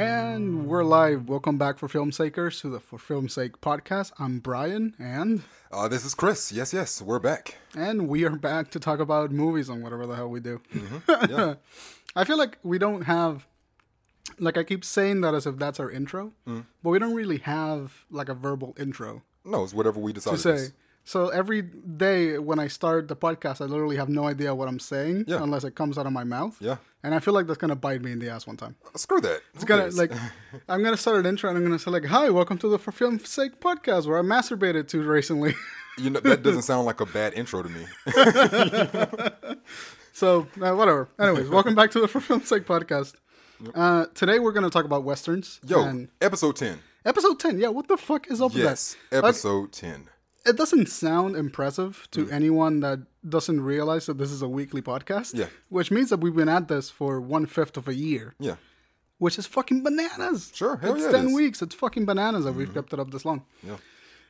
And we're live. Welcome back for Film Sakers to the For Film Sake podcast. I'm Brian, and Uh, this is Chris. Yes, yes, we're back. and we are back to talk about movies and whatever the hell we do. Yeah, I feel like we don't have, like I keep saying that as if that's our intro, but we don't really have like a verbal intro no, it's whatever we decide to say. So every day when I start the podcast, I literally have no idea what I'm saying Yeah. unless it comes out of my mouth. Yeah, And I feel like that's gonna bite me in the ass one time. screw that. It's gonna like I'm gonna start an intro and I'm gonna say like, "Hi, welcome to the For Film Sake podcast where I masturbated to recently." you know that doesn't sound like a bad intro to me. so uh, whatever. Anyways, welcome back to the For Film Sake podcast. Uh, today we're gonna talk about westerns. Yo, episode ten. episode ten. Yeah, what the fuck is up Yes, with that? Like, episode ten. It doesn't sound impressive to Mm. anyone that doesn't realize that this is a weekly podcast. Yeah. which means that we've been at this for one fifth of a year, Yeah, which is fucking bananas. Sure, it's yeah ten. Mm-hmm. weeks. It's fucking bananas that we've kept it up this long. yeah,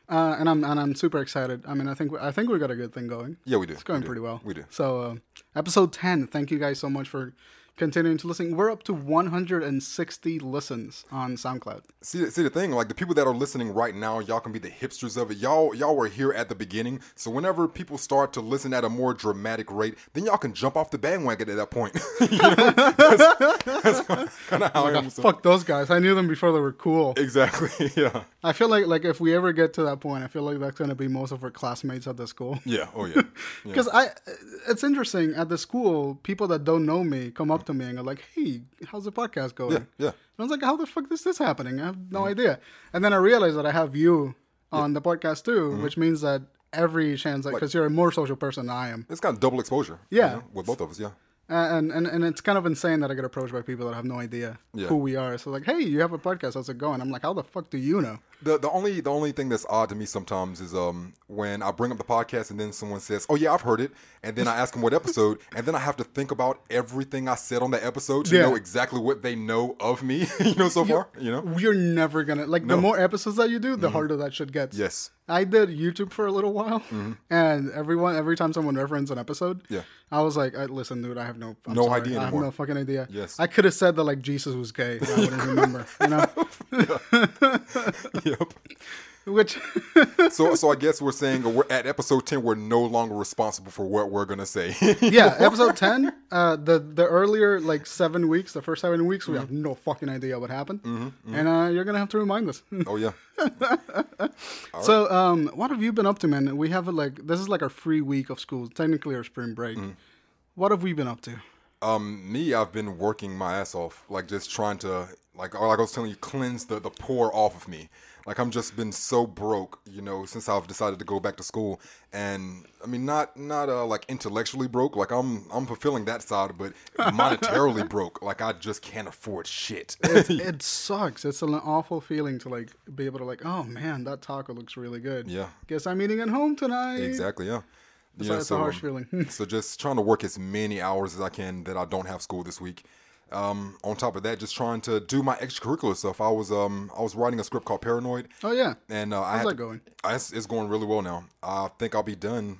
Uh, and I'm and I'm super excited. I mean, I think I think we got a good thing going. yeah. We do. It's going do. pretty well. We do. So, uh, episode ten. Thank you guys so much for continuing to listen. We're up to 160 listens on SoundCloud. See, see the thing, like the people that are listening right now, y'all can be the hipsters of it. Y'all, y'all were here at the beginning, so whenever people start to listen at a more dramatic rate, then y'all can jump off the bandwagon at that point. that's, kind of how I am. so- Fuck those guys. I knew them before they were cool. Exactly. Yeah. I feel like like if we ever get to that point, I feel like that's gonna be most of our classmates at the school. Yeah. Oh yeah. yeah. Because I, it's interesting at the school, people that don't know me come up to me and go like, "Hey, how's the podcast going?" Yeah. Yeah. And I was like, how the fuck is this happening? I have no mm. idea. And then I realized that I have you on the podcast too, mm-hmm. which means that every chance, like, because you're a more social person than I am. It's of double exposure. Yeah. you know, with both of us. Yeah. And, and and it's kind of insane that I get approached by people that have no idea Yeah. who we are. So like, hey, you have a podcast, how's it going? I'm like, how the fuck do you know? The the only the only thing that's odd to me sometimes is um when I bring up the podcast and then someone says, "Oh yeah, I've heard it," and then I ask them what episode, and then I have to think about everything I said on that episode to Yeah. know exactly what they know of me. you know, so far. You know. You're never gonna like the more episodes that you do, the mm-hmm. harder that shit gets. Yes. I did YouTube for a little while, mm-hmm. and everyone every time someone referenced an episode, Yeah. I was like, uh, "Listen, dude, I have no I'm No sorry. idea I have anymore. no fucking idea." Yes. I could have said that like Jesus was gay. I wouldn't remember, you know. yep. Which So so I guess we're saying we're at episode ten. We're no longer responsible for what we're gonna say. yeah, episode ten, uh, the the earlier like seven weeks, the first seven weeks, we Mm-hmm. have no fucking idea what happened, and uh, you're gonna have to remind us. oh yeah. So, um, what have you been up to, man? We have like this is like our free week of school, technically our spring break. What have we been up to? Um, me, I've been working my ass off, like just trying to, like, like I was telling you, cleanse the the poor off of me. Like I'm just been so broke, you know, since I've decided to go back to school. And I mean, not not uh, like intellectually broke, like I'm I'm fulfilling that side, but monetarily broke. Like I just can't afford shit. it sucks. It's an awful feeling to like be able to like, oh man, that taco looks really good. Yeah. Guess I'm eating at home tonight. exactly, yeah. It's, a- it's a harsh um, feeling. so just trying to work as many hours as I can that I don't have school this week. Um, on top of that, just trying to do my extracurricular stuff. I was um I was writing a script called Paranoid, oh yeah. and uh, I How's that to- going? I, it's, it's going really well now. I think I'll be done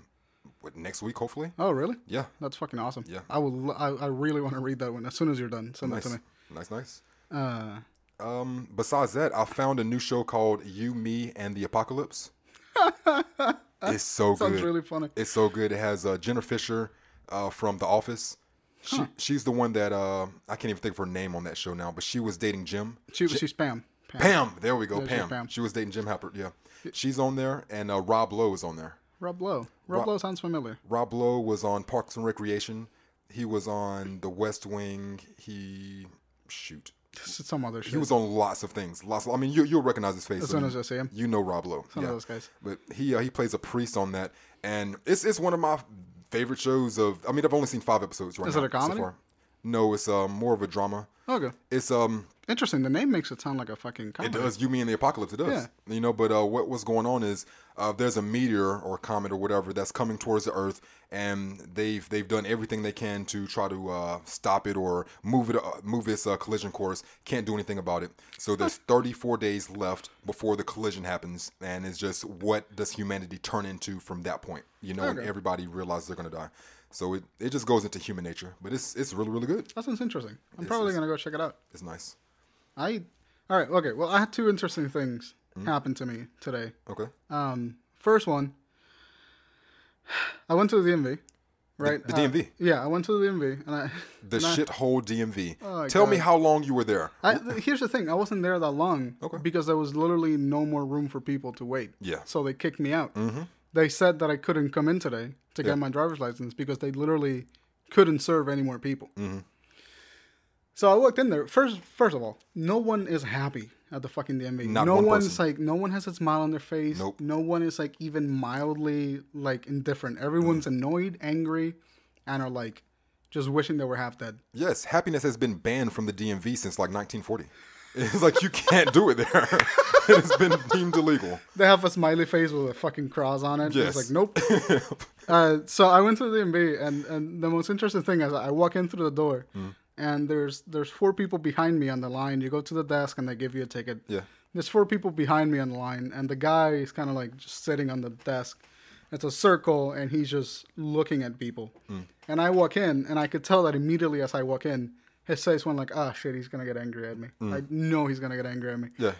what, next week, hopefully. Oh really? Yeah, That's fucking awesome. Yeah. I will. I, I really want to read that one as soon as you're done. Send nice, it to me. nice, nice. Uh, Um, besides that, I found a new show called You, Me, and the Apocalypse. it's so good. sounds good. really funny. It's so good. It has uh, Jenna Fischer uh, from The Office. She she's the one that uh, I can't even think of her name on that show now, but she was dating Jim. She she's Pam. Pam. Pam, there we go, she's Pam. Pam. She was dating Jim Halpert. Yeah, she's on there, and uh, Rob Lowe is on there. Rob Lowe. Rob, Rob- Lowe sounds familiar. Rob Lowe was on Parks and Recreation. He was on The West Wing. He shoot. Is some other shit. He was on lots of things. Lots. Of, I mean, you you'll recognize his face As soon as I see him. You know Rob Lowe. One yeah. of those guys. But he uh, he plays a priest on that, and it's it's one of my favorite shows. Of I mean, I've only seen five episodes right Is now. it a comedy? So far. No, it's um, more of a drama. Okay. It's um, Interesting. The name makes it sound like a fucking it does. You mean the apocalypse? It does. Yeah. You know, but uh, what what's going on is uh, there's a meteor or comet or whatever that's coming towards the Earth, and they've they've done everything they can to try to uh, stop it or move it uh, move its uh, collision course. Can't do anything about it. So there's 34 days left before the collision happens, and it's just what does humanity turn into from that point? You know, when Okay. everybody realizes they're gonna die. So it, it just goes into human nature, but it's it's really really good. That sounds interesting. I'm probably is. gonna go check it out. It's nice. I all right. Okay. Well, I had two interesting things Mm-hmm. happen to me today. Okay. Um, first one, I went to the DMV. Right. the Uh, DMV? yeah, I went to the DMV, and I. The shithole DMV. Oh, Tell me how long you were there. I, here's the thing: I wasn't there that long Okay. because there was literally no more room for people to wait. Yeah. So they kicked me out. Mm-hmm. They said that I couldn't come in today to Yeah. get my driver's license because they literally couldn't serve any more people. Mm-hmm. So I walked in there. First, first of all, no one is happy at the fucking DMV. Not no one one's person. like, no one has a smile on their face. Nope. No one is like even mildly like indifferent. Everyone's Mm. annoyed, angry, and are like just wishing they were half dead. Yes, happiness has been banned from the DMV since like 1940. It's like you can't do it there. it's been deemed illegal. They have a smiley face with a fucking cross on it. Yes. It's like, nope. uh, so I went to the DMV, and, and the most interesting thing is I walk in through the door, Mm. And there's there's four people behind me on the line. You go to the desk, and they give you a ticket. Yeah. There's four people behind me on the line, and the guy is kind of like just sitting on the desk. It's a circle, and he's just looking at people. Mm. And I walk in, and I could tell that immediately as I walk in, his face went like, ah, shit, he's gonna get angry at me. Mm. I know he's gonna get angry at me. Yeah.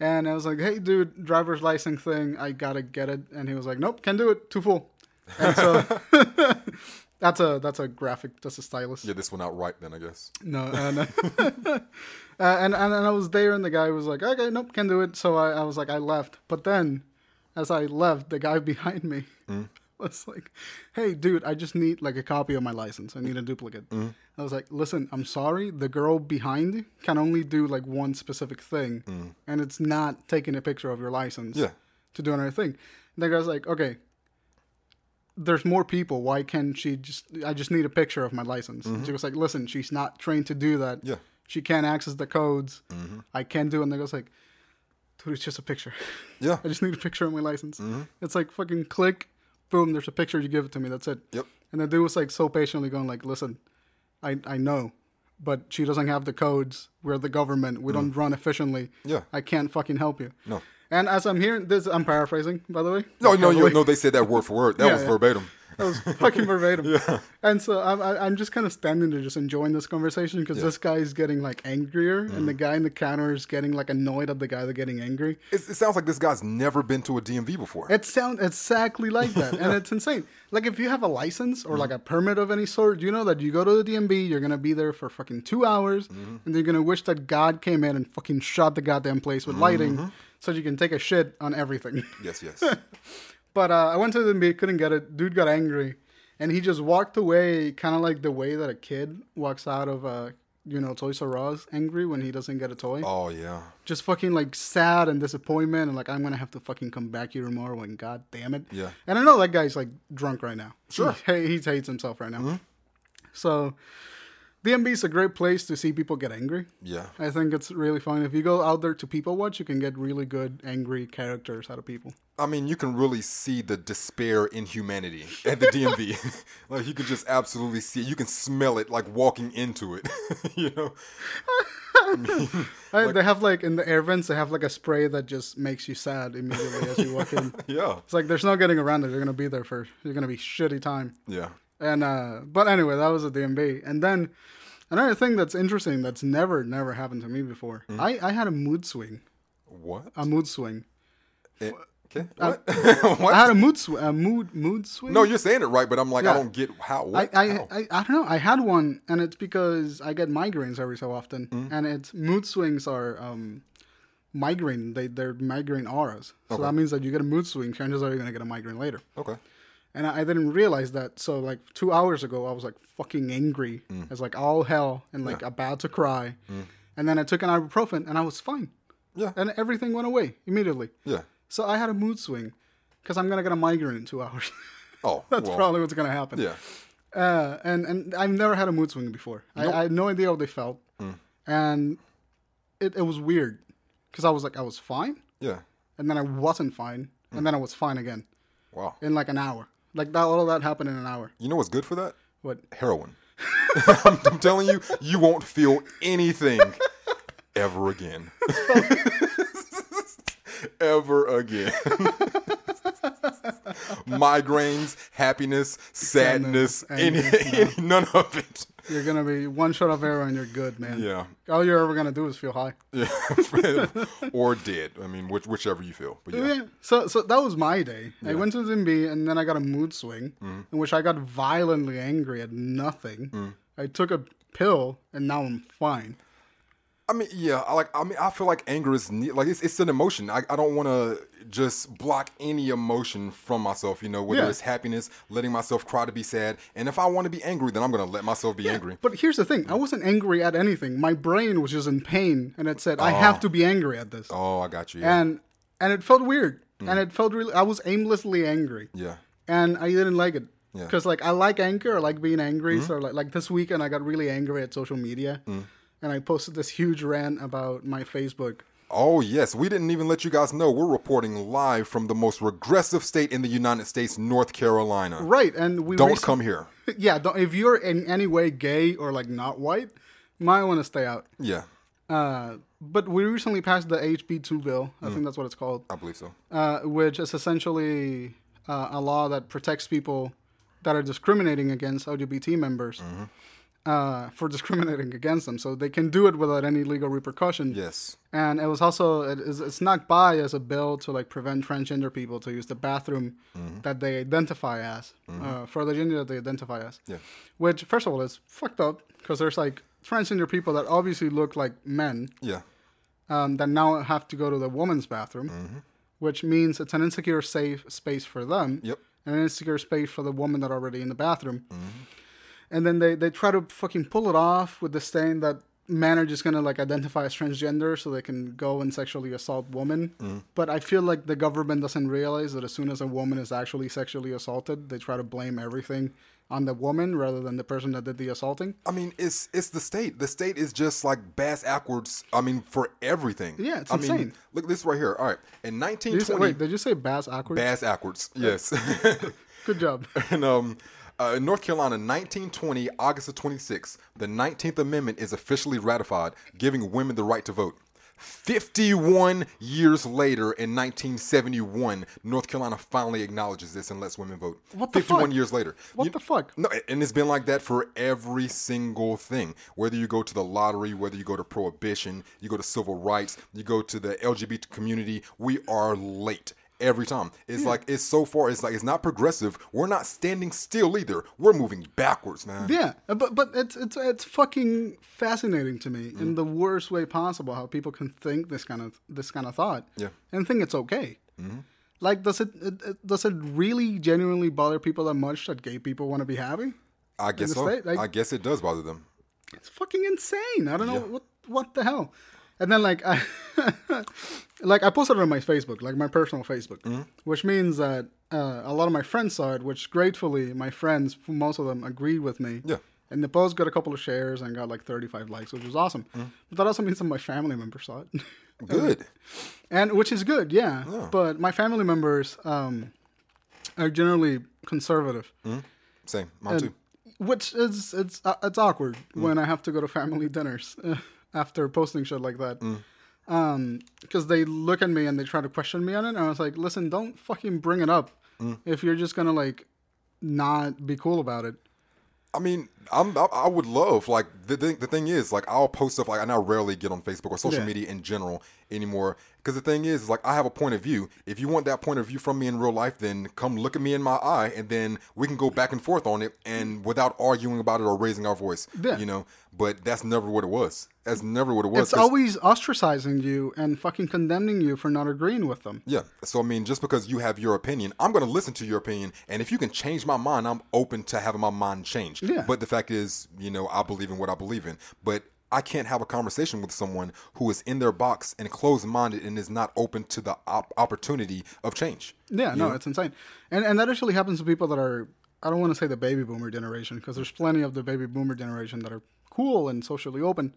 And I was like, hey, dude, driver's license thing, I gotta get it. And he was like, nope, can't do it, too full. And so that's a that's a graphic, that's a stylus. Yeah, this one out right then, I guess. No, and, uh, uh, and, and and I was there, and the guy was like, okay, nope, can't do it. So I, I was like, I left. But then, as I left, the guy behind me was like, hey, dude, I just need like a copy of my license. I need a duplicate. I was like, listen, I'm sorry, the girl behind can only do like one specific thing, and it's not taking a picture of your license Yeah. to do another thing. And the guy's like, okay, there's more people. Why can't she just? I just need a picture of my license. And she mm-hmm. was like, listen, she's not trained to do that. Yeah. She can't access the codes. Mm-hmm. I can't do it. And the guy's like, dude, it's just a picture. Yeah. I just need a picture of my license. Mm-hmm. It's like fucking click, boom, there's a picture. You give it to me. That's it. Yep. And the dude was like so patiently going like, listen, I I know, but she doesn't have the codes. We're the government. We mm. don't run efficiently. Yeah. I can't fucking help you. No. And as I'm hearing this, I'm paraphrasing, by the way. No, no, you, no, they said that word for word. That Yeah, was yeah. verbatim. That was fucking verbatim. yeah. And so I'm, I- I'm just kind of standing there, just enjoying this conversation because this guy is getting like angrier, and Mm. the guy in the counter is getting like annoyed at the guy that's getting angry. It, it sounds like this guy's never been to a DMV before. It sounds exactly like that, and it's insane. Like if you have a license or like mm-hmm. a permit of any sort, you know that you go to the DMV, you're gonna be there for fucking two hours, mm-hmm. and you're gonna wish that God came in and fucking shot the goddamn place with lighting, so you can take a shit on everything. yes, yes. But uh, I went to the DMV, couldn't get it. Dude got angry, and he just walked away, kind of like the way that a kid walks out of uh, you know, Toys R Us, angry when he doesn't get a toy. oh, yeah. Just fucking like sad and disappointment, and like I'm gonna have to fucking come back here tomorrow. And god damn it. Yeah. And I know that guy's like drunk right now. Sure. He, he hates himself right now. So, DMV is a great place to see people get angry. Yeah. I think it's really fun. If you go out there to people watch, you can get really good angry characters out of people. I mean, you can really see the despair in humanity at the DMV. like, you can just absolutely see it. You can smell it, like, walking into it. you know? I, they have like in the air vents, they have like a spray that just makes you sad immediately as you walk in. Yeah. It's like there's no getting around it. You're gonna be there for you're gonna be shitty time. Yeah. And uh but anyway, that was a DMV. And then another thing that's interesting that's never never happened to me before. Mm-hmm. I I had a mood swing. What? A mood swing. Eh, okay. What? I what? had a mood swing. A mood mood swing. No, you're saying it right, but I'm like, I don't get how. I, What? I, How? I, I don't know. I had one, and it's because I get migraines every so often, Mm-hmm. and it's mood swings are um, migraine. They they're migraine auras. So Okay. that means that you get a mood swing, chances are you're gonna get a migraine later. Okay. And I, I didn't realize that. So like two hours ago, I was like fucking angry. Mm. I was like all hell and like about to cry, and then I took an ibuprofen, and I was fine, Yeah. and everything went away immediately. Yeah. So I had a mood swing because I'm gonna get a migraine in two hours. Oh, That's well, probably what's gonna happen. Yeah. Uh, and and I've never had a mood swing before. I, I had no idea how they felt, Mm. and it it was weird because I was like I was fine, Yeah. and then I wasn't fine, Mm. and then I was fine again Wow. in like an hour. Like that, all of that happened in an hour. You know what's good for that? What? Heroin. I'm, I'm telling you, you won't feel anything ever again. ever again. Migraines, happiness, sadness, Sadness, any, any, none of it. You're gonna be one shot of arrow and you're good, man. Yeah. All you're ever gonna do is feel high. Yeah. or dead. I mean, which, whichever you feel. But yeah. Yeah. So so that was my day. I went to Zimby and then I got a mood swing Mm-hmm. in which I got violently angry at nothing. Mm. I took a pill and now I'm fine. I mean, yeah, I like. I mean, I feel like anger is ne- like it's, it's an emotion. I, I don't want to just block any emotion from myself. You know, whether Yeah. it's happiness, letting myself cry to be sad, and if I want to be angry, then I'm gonna let myself be angry. But here's the thing: I wasn't angry at anything. My brain was just in pain, and it said, "I have to be angry at this," Oh, I got you. Yeah, and and it felt weird, and it felt really. I was aimlessly angry, yeah. and I didn't like it Yeah. Because like I like anger, I like being angry. So like like this weekend, I got really angry at social media, Mm. And I posted this huge rant about my Facebook. Oh yes, we didn't even let you guys know we're reporting live from the most regressive state in the United States, North Carolina. Right, and we Don't come here. Yeah, don't, if you're in any way gay or like not white, might want to stay out. Yeah, Uh, but we recently passed the HB2 bill. Mm. I think that's what it's called. I believe so. uh, which is essentially uh, a law that protects people that are discriminating against LGBT members Mm-hmm. Uh, for discriminating against them. So they can do it without any legal repercussion. Yes. And it was also it is, it's snuck by as a bill to like prevent transgender people to use the bathroom Mm-hmm. that they identify as uh, for the gender that they identify as. Yeah. Which first of all is fucked up because there's like transgender people that obviously look like men Yeah. um, that now have to go to the woman's bathroom, Mm-hmm. which means it's an insecure safe space for them, Yep. and an insecure space for the woman that are already in the bathroom. Mm-hmm. And then they, they try to fucking pull it off with the saying that men are just gonna like identify as transgender so they can go and sexually assault women. Mm-hmm. But I feel like the government doesn't realize that as soon as a woman is actually sexually assaulted, they try to blame everything on the woman rather than the person that did the assaulting. I mean, it's it's the state. The state is just like bass backwards. I mean, for everything. Yeah, it's I mean, insane. look at this right here. All right, in Did you say, 1920, wait, did you say bass awkward? bass backwards. Yes. Good job. and um, uh, in North Carolina, 1920, August the 26th, the 19th Amendment is officially ratified, giving women the right to vote. 51 years later, in 1971, North Carolina finally acknowledges this and lets women vote. What the 51 fuck? years later. What You- the fuck? No, and it's been like that for every single thing. Whether you go to the lottery, whether you go to prohibition, you go to civil rights, you go to the LGBT community, we are late every time. It's like it's so far. It's like it's not progressive. We're not standing still either. We're moving backwards, man. Yeah, but but it's it's it's fucking fascinating to me mm-hmm. in the worst way possible how people can think this kind of this kind of thought. Yeah. and think it's okay. Mm-hmm. Like, does it, it, does it really genuinely bother people that much that gay people want to be happy? I guess so. like- I guess it does bother them. It's fucking insane. I don't know what what the hell. And then like I like I posted it on my Facebook, like my personal Facebook, Mm-hmm. which means that uh, a lot of my friends saw it. Which gratefully, my friends, most of them agreed with me. Yeah. And the post got a couple of shares and got like 35 likes, which was awesome. Mm-hmm. But that also means some of my family members saw it. Good. and which is good, yeah. But my family members um, are generally conservative, Same. Mine too. which is it's uh, it's awkward Mm. when I have to go to family dinners after posting shit like that. Mm. Um, because they look at me and they try to question me on it, and I was like, listen, don't fucking bring it up Mm. if you're just gonna like not be cool about it. I mean, I'm I, I would love like the thing. The thing is, like I'll post stuff like I now rarely get on Facebook or social Yeah. media in general anymore. Because the thing is, is, like I have a point of view. If you want that point of view from me in real life, then come look at me in my eye, and then we can go back and forth on it, and without arguing about it or raising our voice. Yeah. You know, but that's never what it was. That's never what it was. It's always ostracizing you and fucking condemning you for not agreeing with them. Yeah. So I mean, just because you have your opinion, I'm going to listen to your opinion, and if you can change my mind, I'm open to having my mind changed. Yeah. But the fact is, you know, I believe in what I believe in, but I can't have a conversation with someone who is in their box and closed-minded and is not open to the op- opportunity of change. Yeah, no, it's insane, and and that actually happens to people that are. I don't want to say the baby boomer generation because there's plenty of the baby boomer generation that are cool and socially open,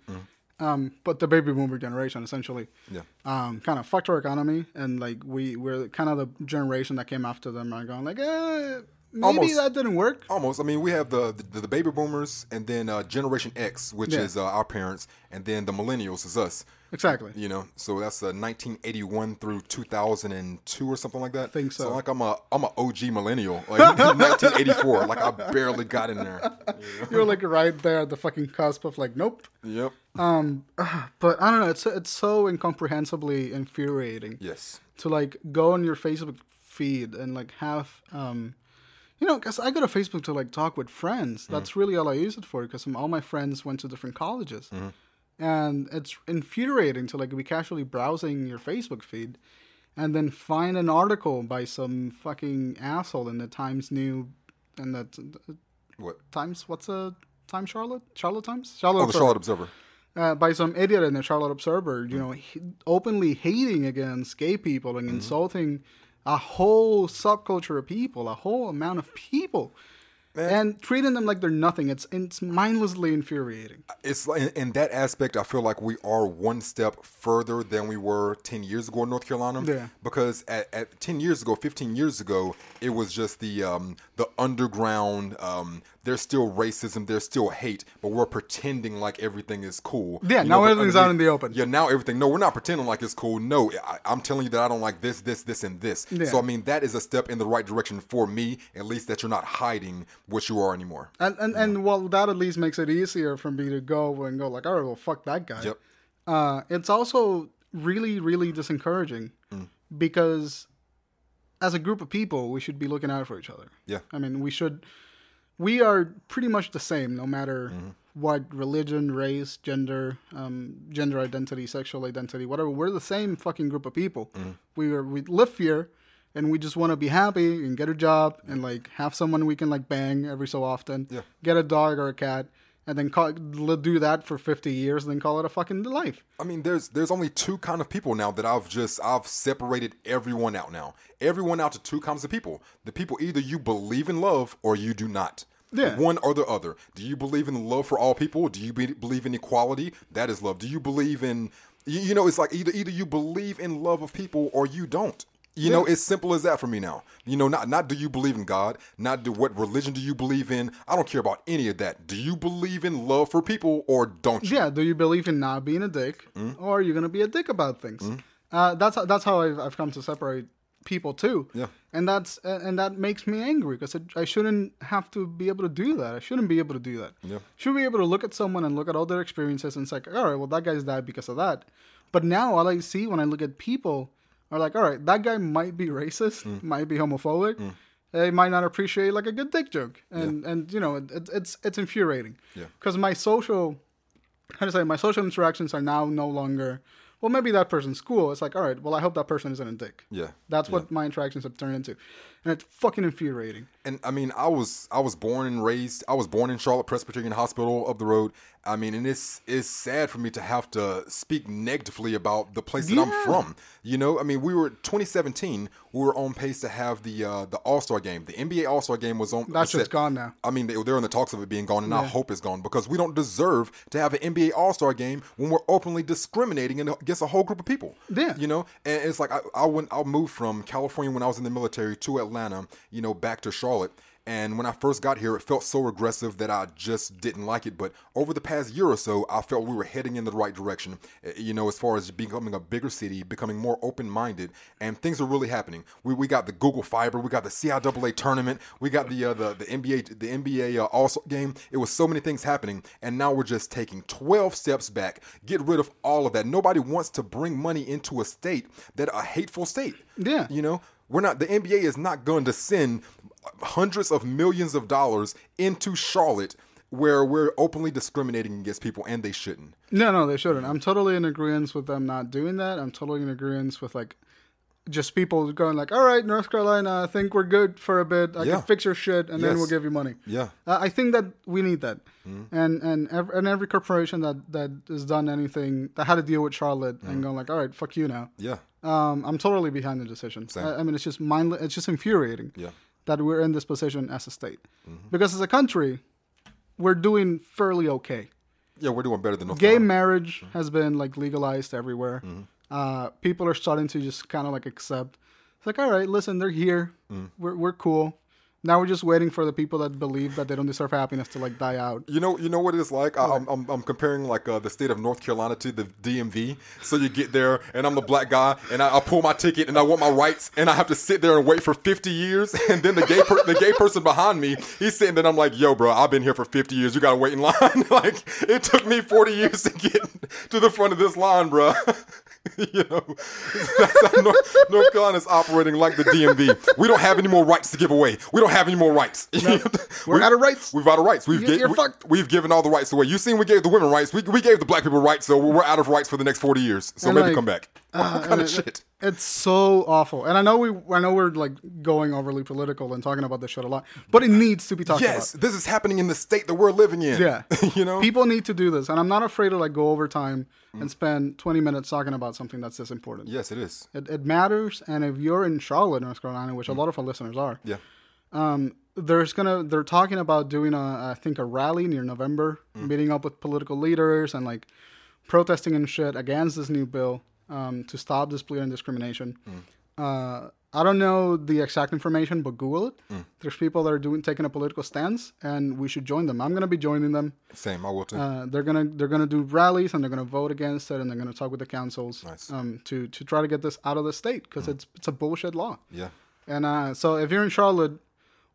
um, but the baby boomer generation essentially, Yeah. um, kind of fucked our economy, and like we we're kind of the generation that came after them and going like, eh, maybe Almost. that didn't work. Almost. I mean, we have the the, the baby boomers, and then uh, Generation X, which Yeah. is uh, our parents, and then the millennials is us. Exactly. You know, so that's uh, 1981 through 2002 or something like that. I think so. like I'm a I'm a OG millennial. Like 1984. Like I barely got in there. You're like right there at the fucking cusp of like, nope. Yep. Um, But I don't know. It's it's so incomprehensibly infuriating Yes. to like go on your Facebook feed and like have um, you know, because I go to Facebook to like talk with friends. Mm. That's really all I use it for. Because all my friends went to different colleges, mm-hmm. and it's infuriating to like be casually browsing your Facebook feed, and then find an article by some fucking asshole in the Times New, and the What? Times. What's a Time Charlotte? Charlotte Times. Charlotte. Oh, the Observer. Charlotte Observer. uh, by some idiot in the Charlotte Observer, you mm. know, he- openly hating against gay people and mm-hmm. insulting a whole subculture of people, a whole amount of people, and treating them like they're nothing. It's it's mindlessly infuriating. It's in, in that aspect, I feel like we are one step further than we were 10 years ago in North Carolina. Yeah. Because at, at 10 years ago, 15 years ago, it was just the um, the underground. Um, there's still racism, there's still hate, but we're pretending like everything is cool. Yeah, You now but everything's out in the open. Yeah, now everything. No, we're not pretending like it's cool. No, I, I'm telling you that I don't like this, this, this, and this. Yeah. So I mean, that is a step in the right direction for me. At least that you're not hiding what you are anymore. And and, and well, that at least makes it easier for me to go and go like, all right, well, fuck that guy. Yep. Uh, it's also really, really disencouraging because as a group of people, we should be looking out for each other. Yeah. I mean, we should. We are pretty much the same, no matter what religion, race, gender, um, gender identity, sexual identity, whatever. We're the same fucking group of people. We are. We live here, and we just want to be happy and get a job and like have someone we can like bang every so often. Yeah. Get a dog or a cat, and then call, do that for fifty years, and then call it a fucking life. I mean, there's there's only two kind of people now that I've just I've separated everyone out now. Everyone out to two kinds of people. The people either you believe in love or you do not. Yeah. One or the other. Do you believe in love for all people? Do you be, believe in equality? That is love. Do you believe in you, you know it's like either either you believe in love of people or you don't. You know, it's simple as that for me now. You know, not not do you believe in God, not do what religion do you believe in. I don't care about any of that. Do you believe in love for people or don't you? Yeah. Do you believe in not being a dick, Mm-hmm. or are you gonna be a dick about things? Uh, that's how, that's how I've, I've come to separate people too. Yeah. And that's and that makes me angry because I shouldn't have to be able to do that. I shouldn't be able to do that. Yeah. Should be able to look at someone and look at all their experiences and it's like, all right, well that guy's that because of that. But now all I see when I look at people are like, all right, that guy might be racist, Mm. might be homophobic. They might not appreciate like a good dick joke, and and you know it, it, it's it's infuriating. Yeah. Because my social how to say my social interactions are now no longer well maybe that person's cool it's like all right well i hope that person isn't a dick Yeah. that's what my interactions have turned into and it's fucking infuriating and I mean, I was I was born and raised. I was born in Charlotte Presbyterian Hospital up the road. I mean, and it's it's sad for me to have to speak negatively about the place that I'm from. You know, I mean, we were 2017. We were on pace to have the uh, the All Star game. The NBA All Star game was on. that was shit's gone now I mean, they, they're in the talks of it being gone, and I hope it's gone because we don't deserve to have an NBA All Star game when we're openly discriminating against a whole group of people. Yeah. you know, and it's like I, I went, I moved from California when I was in the military to Atlanta, you know, back to Charlotte. And when I first got here, it felt so aggressive that I just didn't like it. But over the past year or so, I felt we were heading in the right direction. uh, You know, as far as becoming a bigger city, becoming more open-minded, and things are really happening. We, we got the Google Fiber, we got the CIAA tournament, we got the uh, the the NBA the NBA uh, All game. It was so many things happening, and now we're just taking 12 steps back, get rid of all of that. Nobody wants to bring money into a state that a hateful state. Yeah. You know, we're not the NBA is not going to send hundreds of millions of dollars into Charlotte where we're openly discriminating against people and they shouldn't. no no they shouldn't i'm totally in agreement with them not doing that i'm totally in agreement with like just people going like all right north carolina i think we're good for a bit i Yeah. can fix your shit and then we'll give you money Yeah. Uh, I think that we need that, and and every, and every corporation that that has done anything that had to deal with Charlotte and going like, all right, fuck you now. Yeah. Um, I'm totally behind the decision. I, I mean, it's just mindless. It's just infuriating Yeah. that we're in this position as a state, because as a country, we're doing fairly okay. Yeah, we're doing better than North Gay Carolina. marriage has been like legalized everywhere. Uh, people are starting to just kind of like accept. It's like, all right, listen, they're here. We're we're cool. Now we're just waiting for the people that believe that they don't deserve happiness to like die out. You know, you know what it's like. I, I'm, I'm, I'm comparing like uh, the state of North Carolina to the DMV. So you get there, and I'm the black guy, and I, I pull my ticket, and I want my rights, and I have to sit there and wait for 50 years, and then the gay per- the gay person behind me, he's sitting there, and I'm like, yo, bro, I've been here for 50 years. You gotta wait in line. like it took me 40 years to get to the front of this line, bro. you know, North, North Carolina's operating like the DMV. We don't have any more rights to give away. We don't have any more rights. We're out of rights. We've out of rights. We've You- ga- we. We've given all the rights away. You seen we gave the women rights. We, we gave the black people rights, so we're out of rights for the next 40 years. So And maybe like, come back. what kind of it- shit? It's so awful, and I know we, I know we're like going overly political and talking about this shit a lot, but it needs to be talked Yes, about. this is happening in the state that we're living in. Yeah, you know? people need to do this, and I'm not afraid to like go over time and spend 20 minutes talking about something that's this important. yes, it is. It, it matters, and if you're in Charlotte, North Carolina, which a lot of our listeners are, Yeah. um, there's gonna they're talking about doing a I think a rally near November, meeting up with political leaders and like protesting and shit against this new bill um, to stop this and discrimination. Uh, I don't know the exact information, but Google it. There's people that are doing taking a political stance, and we should join them. I'm gonna be joining them. Same. I will too. Uh, they're gonna they're gonna do rallies and they're gonna vote against it, and they're gonna talk with the councils Nice. um, to to try to get this out of the state because it's it's a bullshit law. yeah. And uh, so if you're in Charlotte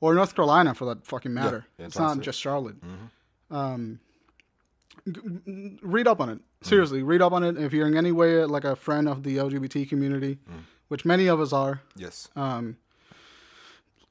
or North Carolina for that fucking matter, yeah, it's not just Charlotte. Um, g- read up on it. Seriously, read up on it. If you're in any way like a friend of the LGBT community, which many of us are, Yes. um,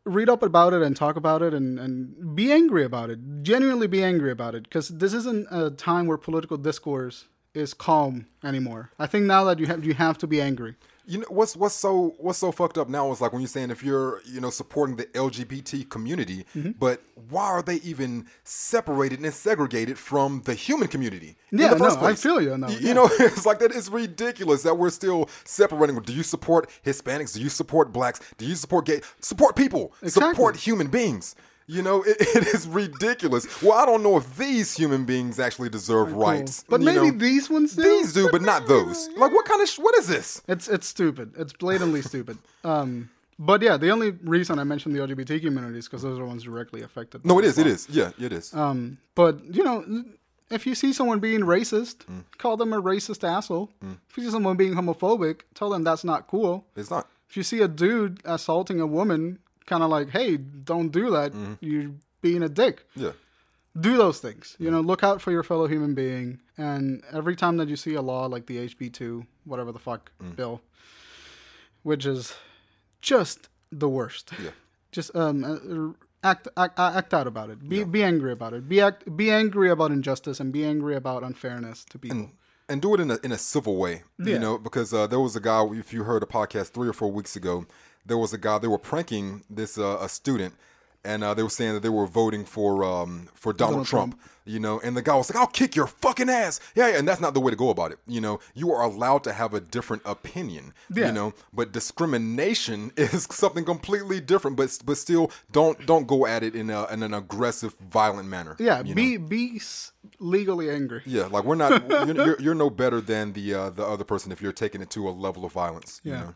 read up about it and talk about it and, and be angry about it. Genuinely be angry about it because this isn't a time where political discourse is calm anymore. I think now that you have you have to be angry. You know what's what's so what's so fucked up now is like when you're saying if you're you know supporting the LGBT community, Mm-hmm. but why are they even separated and segregated from the human community? Yeah, no, I feel you Y- You yeah. know, it's like that. It's ridiculous that we're still separating. Do you support Hispanics? Do you support blacks? Do you support gay? Support people. Exactly. Support human beings. You know, it, it is ridiculous. Well, I don't know if these human beings actually deserve rights, but maybe know. these ones do. These do, but not those. Like, what kind of sh- what is this? It's it's stupid. It's blatantly stupid. Um, but yeah, the only reason I mentioned the LGBT community is because those are the ones directly affected. No, it is. It law. is. Yeah, it is. Um, but you know, if you see someone being racist, Mm. call them a racist asshole. If you see someone being homophobic, tell them that's not cool. it's not. If you see a dude assaulting a woman, kind of like, hey, don't do that. Mm-hmm. You're being a dick. Yeah. Do those things. You know, look out for your fellow human being. And every time that you see a law like the HB2, whatever the fuck Mm. bill, which is just the worst. Yeah. Just um, uh, act, act act out about it. Be be angry about it. Be act, be angry about injustice and be angry about unfairness to people. and do it in a in a civil way. Yeah. You know, because uh, there was a guy. If you heard a podcast three or four weeks ago, there was a guy. They were pranking this uh, a student, and uh, they were saying that they were voting for um for Donald, Donald Trump. Trump. You know, and the guy was like, "I'll kick your fucking ass." Yeah, yeah, and that's not the way to go about it. You know, you are allowed to have a different opinion. Yeah. You know, but discrimination is something completely different. But but still, don't don't go at it in a in an aggressive, violent manner. yeah, you know? be be legally angry. Yeah, like we're not. you're, you're, you're no better than the uh, the other person if you're taking it to a level of violence. You Yeah. know?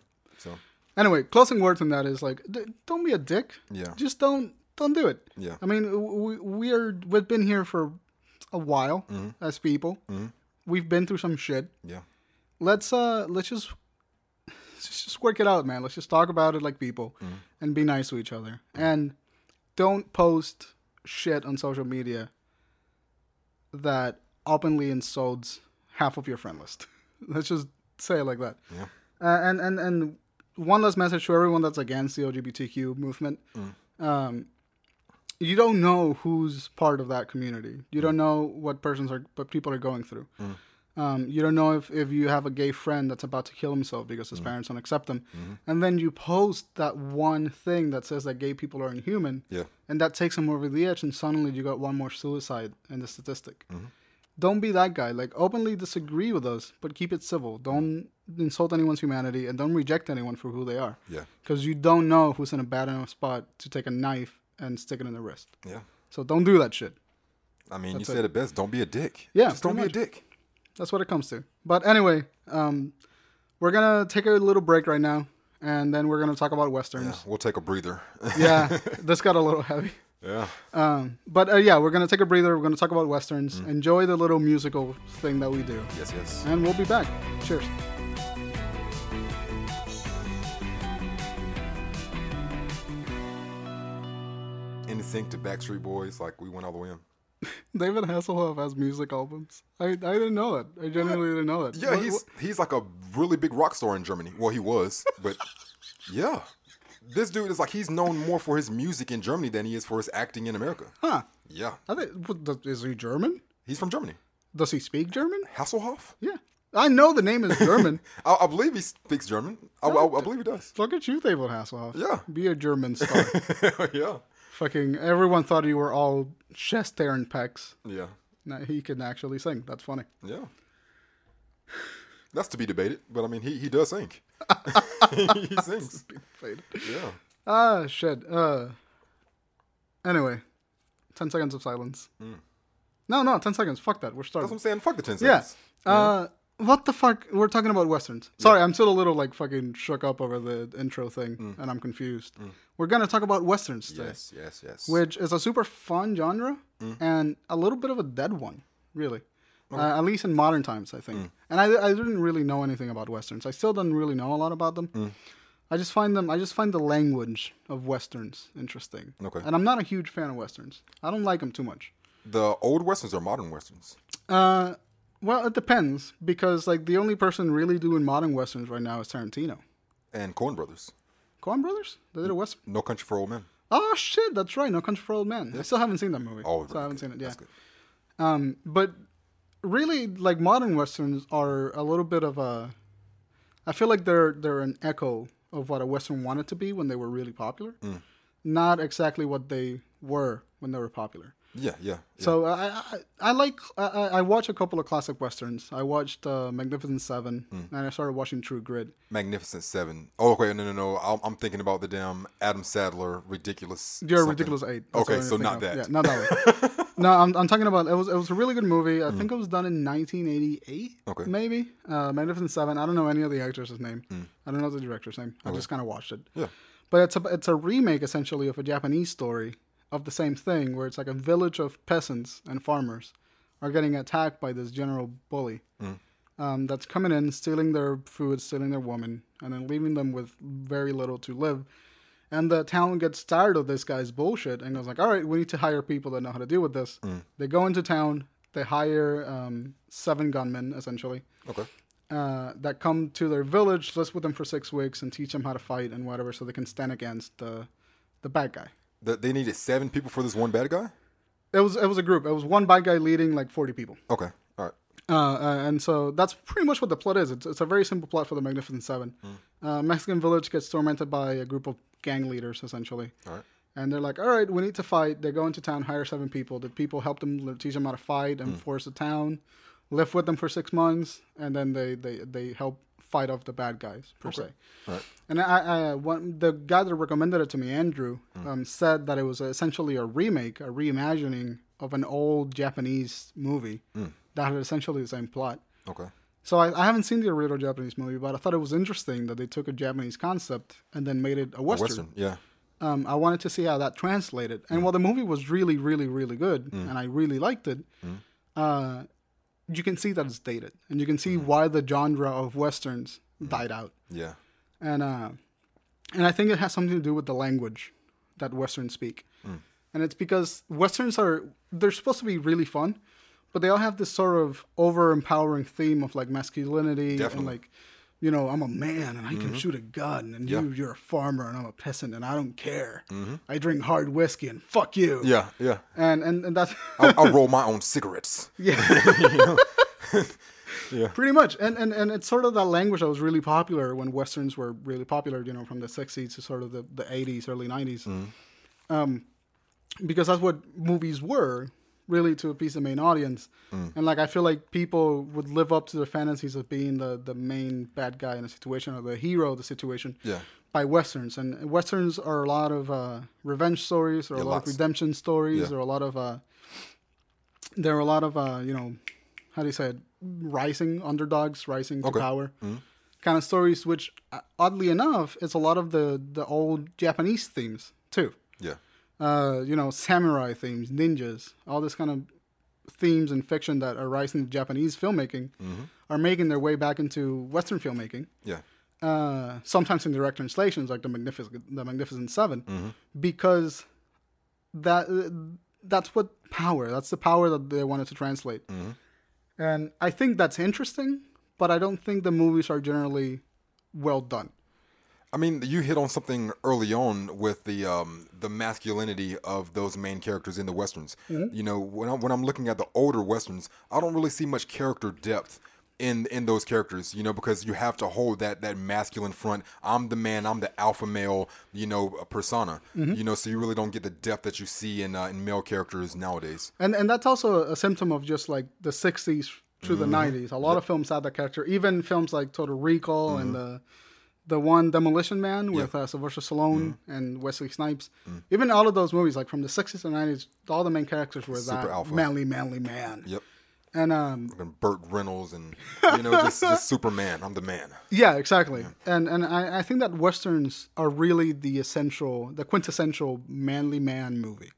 Anyway, closing words on that is like, d- don't be a dick. Yeah. Just don't don't do it. Yeah. I mean, we we are we've been here for a while Mm-hmm. as people. We've been through some shit. yeah, Let's uh let's just let's just work it out, man. Let's just talk about it like people Mm-hmm. and be nice to each other. And don't post shit on social media that openly insults half of your friend list. Let's just say it like that. yeah, Uh, and and and one last message to everyone that's against the LGBTQ movement. Mm. Um, you don't know who's part of that community. You don't know what persons are, what people are going through. Mm. Um, you don't know if, if you have a gay friend that's about to kill himself because his mm. parents don't accept him, mm-hmm. and then you post that one thing that says that gay people are inhuman, yeah, and that takes them over the edge, and suddenly you got one more suicide in the statistic. Mm-hmm. Don't be that guy. Like openly disagree with us, but keep it civil. Don't insult anyone's humanity, and don't reject anyone for who they are. yeah, Because you don't know who's in a bad enough spot to take a knife and stick it in the wrist. yeah. So don't do that shit. I mean, That's you it. said it best. Don't be a dick. Yeah, just don't be a dick. That's what it comes to. But anyway, um, we're gonna take a little break right now, and then we're gonna talk about Yeah, westerns. we'll take a breather. Yeah, this got a little heavy. Yeah. Um, but uh, yeah, we're gonna take a breather. We're gonna talk about westerns. Mm. Enjoy the little musical thing that we do, Yes, yes. and we'll be back. Cheers. In the sync to Backstreet Boys, like we went all the way in. David Hasselhoff has music albums. I, I didn't know that. I genuinely didn't know that. Yeah, What- he's what- he's like a really big rock star in Germany. Well, he was, but yeah, this dude is like he's known more for his music in Germany than he is for his acting in America. huh? Yeah, I think what, does- is he German? he's from Germany. Does he speak German? Hasselhoff. Yeah, I know the name is German. I, I believe he speaks German. I, I, I believe he does. Look at you, David Hasselhoff. Yeah. be a German star. yeah, Fucking everyone thought you were all chest and pecs. yeah, Now he can actually sing. That's funny. yeah. That's to be debated, but I mean, he he does sing. he sings. Yeah. Ah, shit. Uh. Anyway, ten seconds of silence. No, no, ten seconds. Fuck that. We're starting. That's what I'm saying. Fuck the ten seconds. Yeah. Uh, what the fuck? We're talking about westerns. Sorry, I'm still a little like fucking shook up over the intro thing, and I'm confused. We're gonna talk about westerns today, Yes, yes, yes. which is a super fun genre and a little bit of a dead one, really. Uh, at least in modern times, I think. And I, I didn't really know anything about westerns. I still don't really know a lot about them. I just find them. I just find the language of westerns interesting. Okay. And I'm not a huge fan of westerns. I don't like them too much. the old westerns or modern westerns? Uh, well, it depends because like the only person really doing modern westerns right now is Tarantino. And Coen Brothers. Coen Brothers? They did a western. No Country for Old Men. Oh shit, that's right. No Country for Old Men. I still haven't seen that movie. Oh, so I haven't seen it. Yeah. Um, but really, like modern westerns are a little bit of a. I feel like they're they're an echo of what a western wanted to be when they were really popular, Mm. not exactly what they were when they were popular. Yeah, yeah. yeah. So I, I I like I, I watch a couple of classic westerns. I watched uh, Magnificent Seven, Mm. and I started watching True Grit. Magnificent Seven. Oh, okay. No, no, no. I'm, I'm thinking about the damn Adam Sandler ridiculous. You're ridiculous eight. That's Okay, so not of. that. Yeah, not that one. no, I'm, I'm talking about it was it was a really good movie. I think it was done in 1988. Mm. Okay. maybe uh, Magnificent Seven. I don't know any of the actors' name. I don't know the director's name. I just kind of watched it. Mm. Yeah. But it's a it's a remake essentially of a Japanese story of the same thing, where it's like a village of peasants and farmers are getting attacked by this general bully Mm. um, that's coming in, stealing their food, stealing their woman, and then leaving them with very little to live. And the town gets tired of this guy's bullshit and goes like, "All right, we need to hire people that know how to deal with this." They go into town. They hire um, seven gunmen essentially Okay. uh, that come to their village, live with them for six weeks, and teach them how to fight and whatever, so they can stand against the the bad guy. The, they needed seven people for this one bad guy? It was it was a group. It was one bad guy leading like forty people, Okay. Uh, uh, and so that's pretty much what the plot is. It's, it's a very simple plot for the Magnificent Seven. Uh, Mexican village gets tormented by a group of gang leaders, essentially. All right. And they're like, all right, we need to fight. They go into town, hire seven people. The people help them, teach them how to fight, and force the town, live with them for six months, and then they, they, they help fight off the bad guys, per se. All right. And I, I one, the guy that recommended it to me, Andrew, um, said that it was essentially a remake, a reimagining of an old Japanese movie that had essentially the same plot. Okay. So I, I haven't seen the original Japanese movie, but I thought it was interesting that they took a Japanese concept and then made it a western. Western. Yeah. Um, I wanted to see how that translated. And while the movie was really, really, really good, and I really liked it, uh, you can see that it's dated, and you can see why the genre of westerns died out. Yeah. And uh, and I think it has something to do with the language that westerns speak, and it's because westerns are they're supposed to be really fun, but they all have this sort of over empowering theme of like masculinity and like. You know, I'm a man and I can mm-hmm. shoot a gun, and Yeah. you, you're a farmer and I'm a peasant and I don't care. Mm-hmm. I drink hard whiskey and fuck you. Yeah. Yeah. And and, and that's I, I roll my own cigarettes. yeah, Yeah. pretty much. And, and and it's sort of that language that was really popular when westerns were really popular. You know, from the '60s to sort of the, the '80s, early '90s. Mm-hmm. Um, because that's what movies were really to appease the main audience. And like I feel like people would live up to the fantasies of being the the main bad guy in a situation or the hero of the situation. Yeah. By westerns, and westerns are a lot of uh, revenge stories, or Yeah, a lot lots. of redemption stories, Yeah. or a lot of uh, there are a lot of uh, you know how do you say it rising underdogs rising to Okay. power kind of stories, which uh, oddly enough, it's a lot of the the old Japanese themes too. Yeah. Uh, you know, samurai themes, ninjas, all this kind of themes and fiction that arise in Japanese filmmaking are making their way back into Western filmmaking. Yeah. Uh, sometimes in direct translations, like the Magnificent, the Magnificent 7 because that that's what power. That's the power that they wanted to translate, and I think that's interesting. But I don't think the movies are generally well done. I mean, you hit on something early on with the um, the masculinity of those main characters in the westerns. Mm-hmm. You know, when I'm when I'm looking at the older westerns, I don't really see much character depth in in those characters. You know, because you have to hold that that masculine front. I'm the man. I'm the alpha male. You know, uh, persona. Mm-hmm. You know, so you really don't get the depth that you see in uh, in male characters nowadays. And and that's also a symptom of just like the '60s through the mm-hmm. '90s. A lot of films had that character. Even films like Total Recall and the the one Demolition Man with uh, Sylvester Stallone and Wesley Snipes. Even all of those movies, like from the '60s and '90s, all the main characters were that alpha. manly, manly man. Yep. And um, And Burt Reynolds and you know just just Superman. I'm the man. yeah, exactly. And and I, I think that westerns are really the essential, the quintessential manly man movie.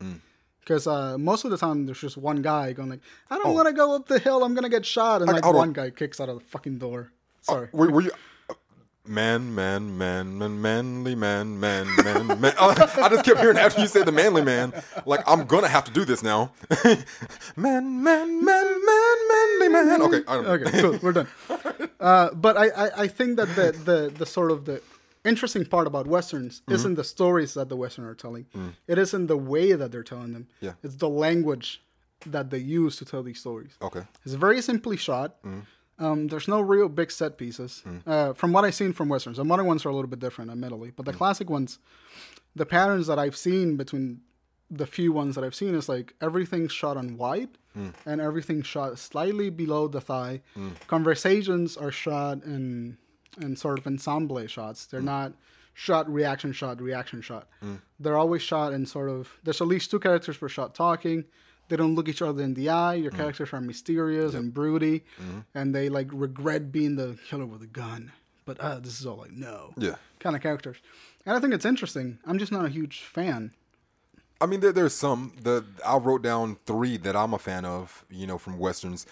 Because uh, most of the time there's just one guy going like, I don't want to go up the hill. I'm gonna get shot, and like hold on. one guy kicks out of the fucking door. Sorry. Were, were you? Man, man, man, man, manly man, man, man, man. Uh, I just kept hearing after you said the manly man, like I'm gonna have to do this now. man, man, man, man, manly man. Okay, I don't. okay, cool. We're done. Uh, but I, I, I think that the, the, the sort of the interesting part about westerns Mm-hmm. isn't the stories that the western are telling. It isn't the way that they're telling them. Mm. Yeah. It's the language that they use to tell these stories. Okay. It's very simply shot. Um, there's no real big set pieces. Hmm. Uh, from what I've seen from westerns, the modern ones are a little bit different, admittedly, but the hmm. classic ones, the patterns that I've seen between the few ones that I've seen is like everything's shot on wide hmm. and everything's shot slightly below the thigh. Conversations are shot in in sort of ensemble shots. They're not shot reaction shot reaction shot. They're always shot in sort of there's at least two characters per shot talking. They don't look each other in the eye. Your characters are mysterious and broody, and they like regret being the killer with a gun. But uh, this is all like no Yeah. kind of characters, and I think it's interesting. I'm just not a huge fan. I mean, there, there's some. The I wrote down three that I'm a fan of. You know, from westerns.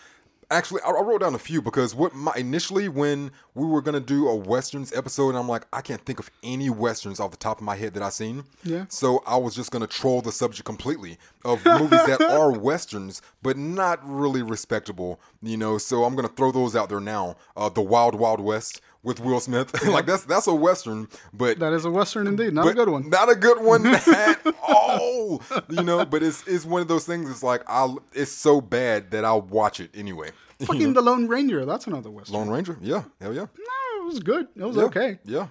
Actually, I, I wrote down a few because what my initially when we were gonna do a westerns episode, I'm like, I can't think of any westerns off the top of my head that I've seen. Yeah. So I was just gonna troll the subject completely of movies that are westerns but not really respectable. You know, so I'm gonna throw those out there now. Uh, the Wild Wild West with Will Smith, like that's that's a western, but That is a western indeed, not a good one. Not a good one at all. You know, but it's it's one of those things. It's like I'll. It's so bad that I'll watch it anyway. Fucking the Lone Ranger. That's another western. Lone Ranger. Yeah. Hell yeah. No, it was good. It was yeah. okay. Yeah.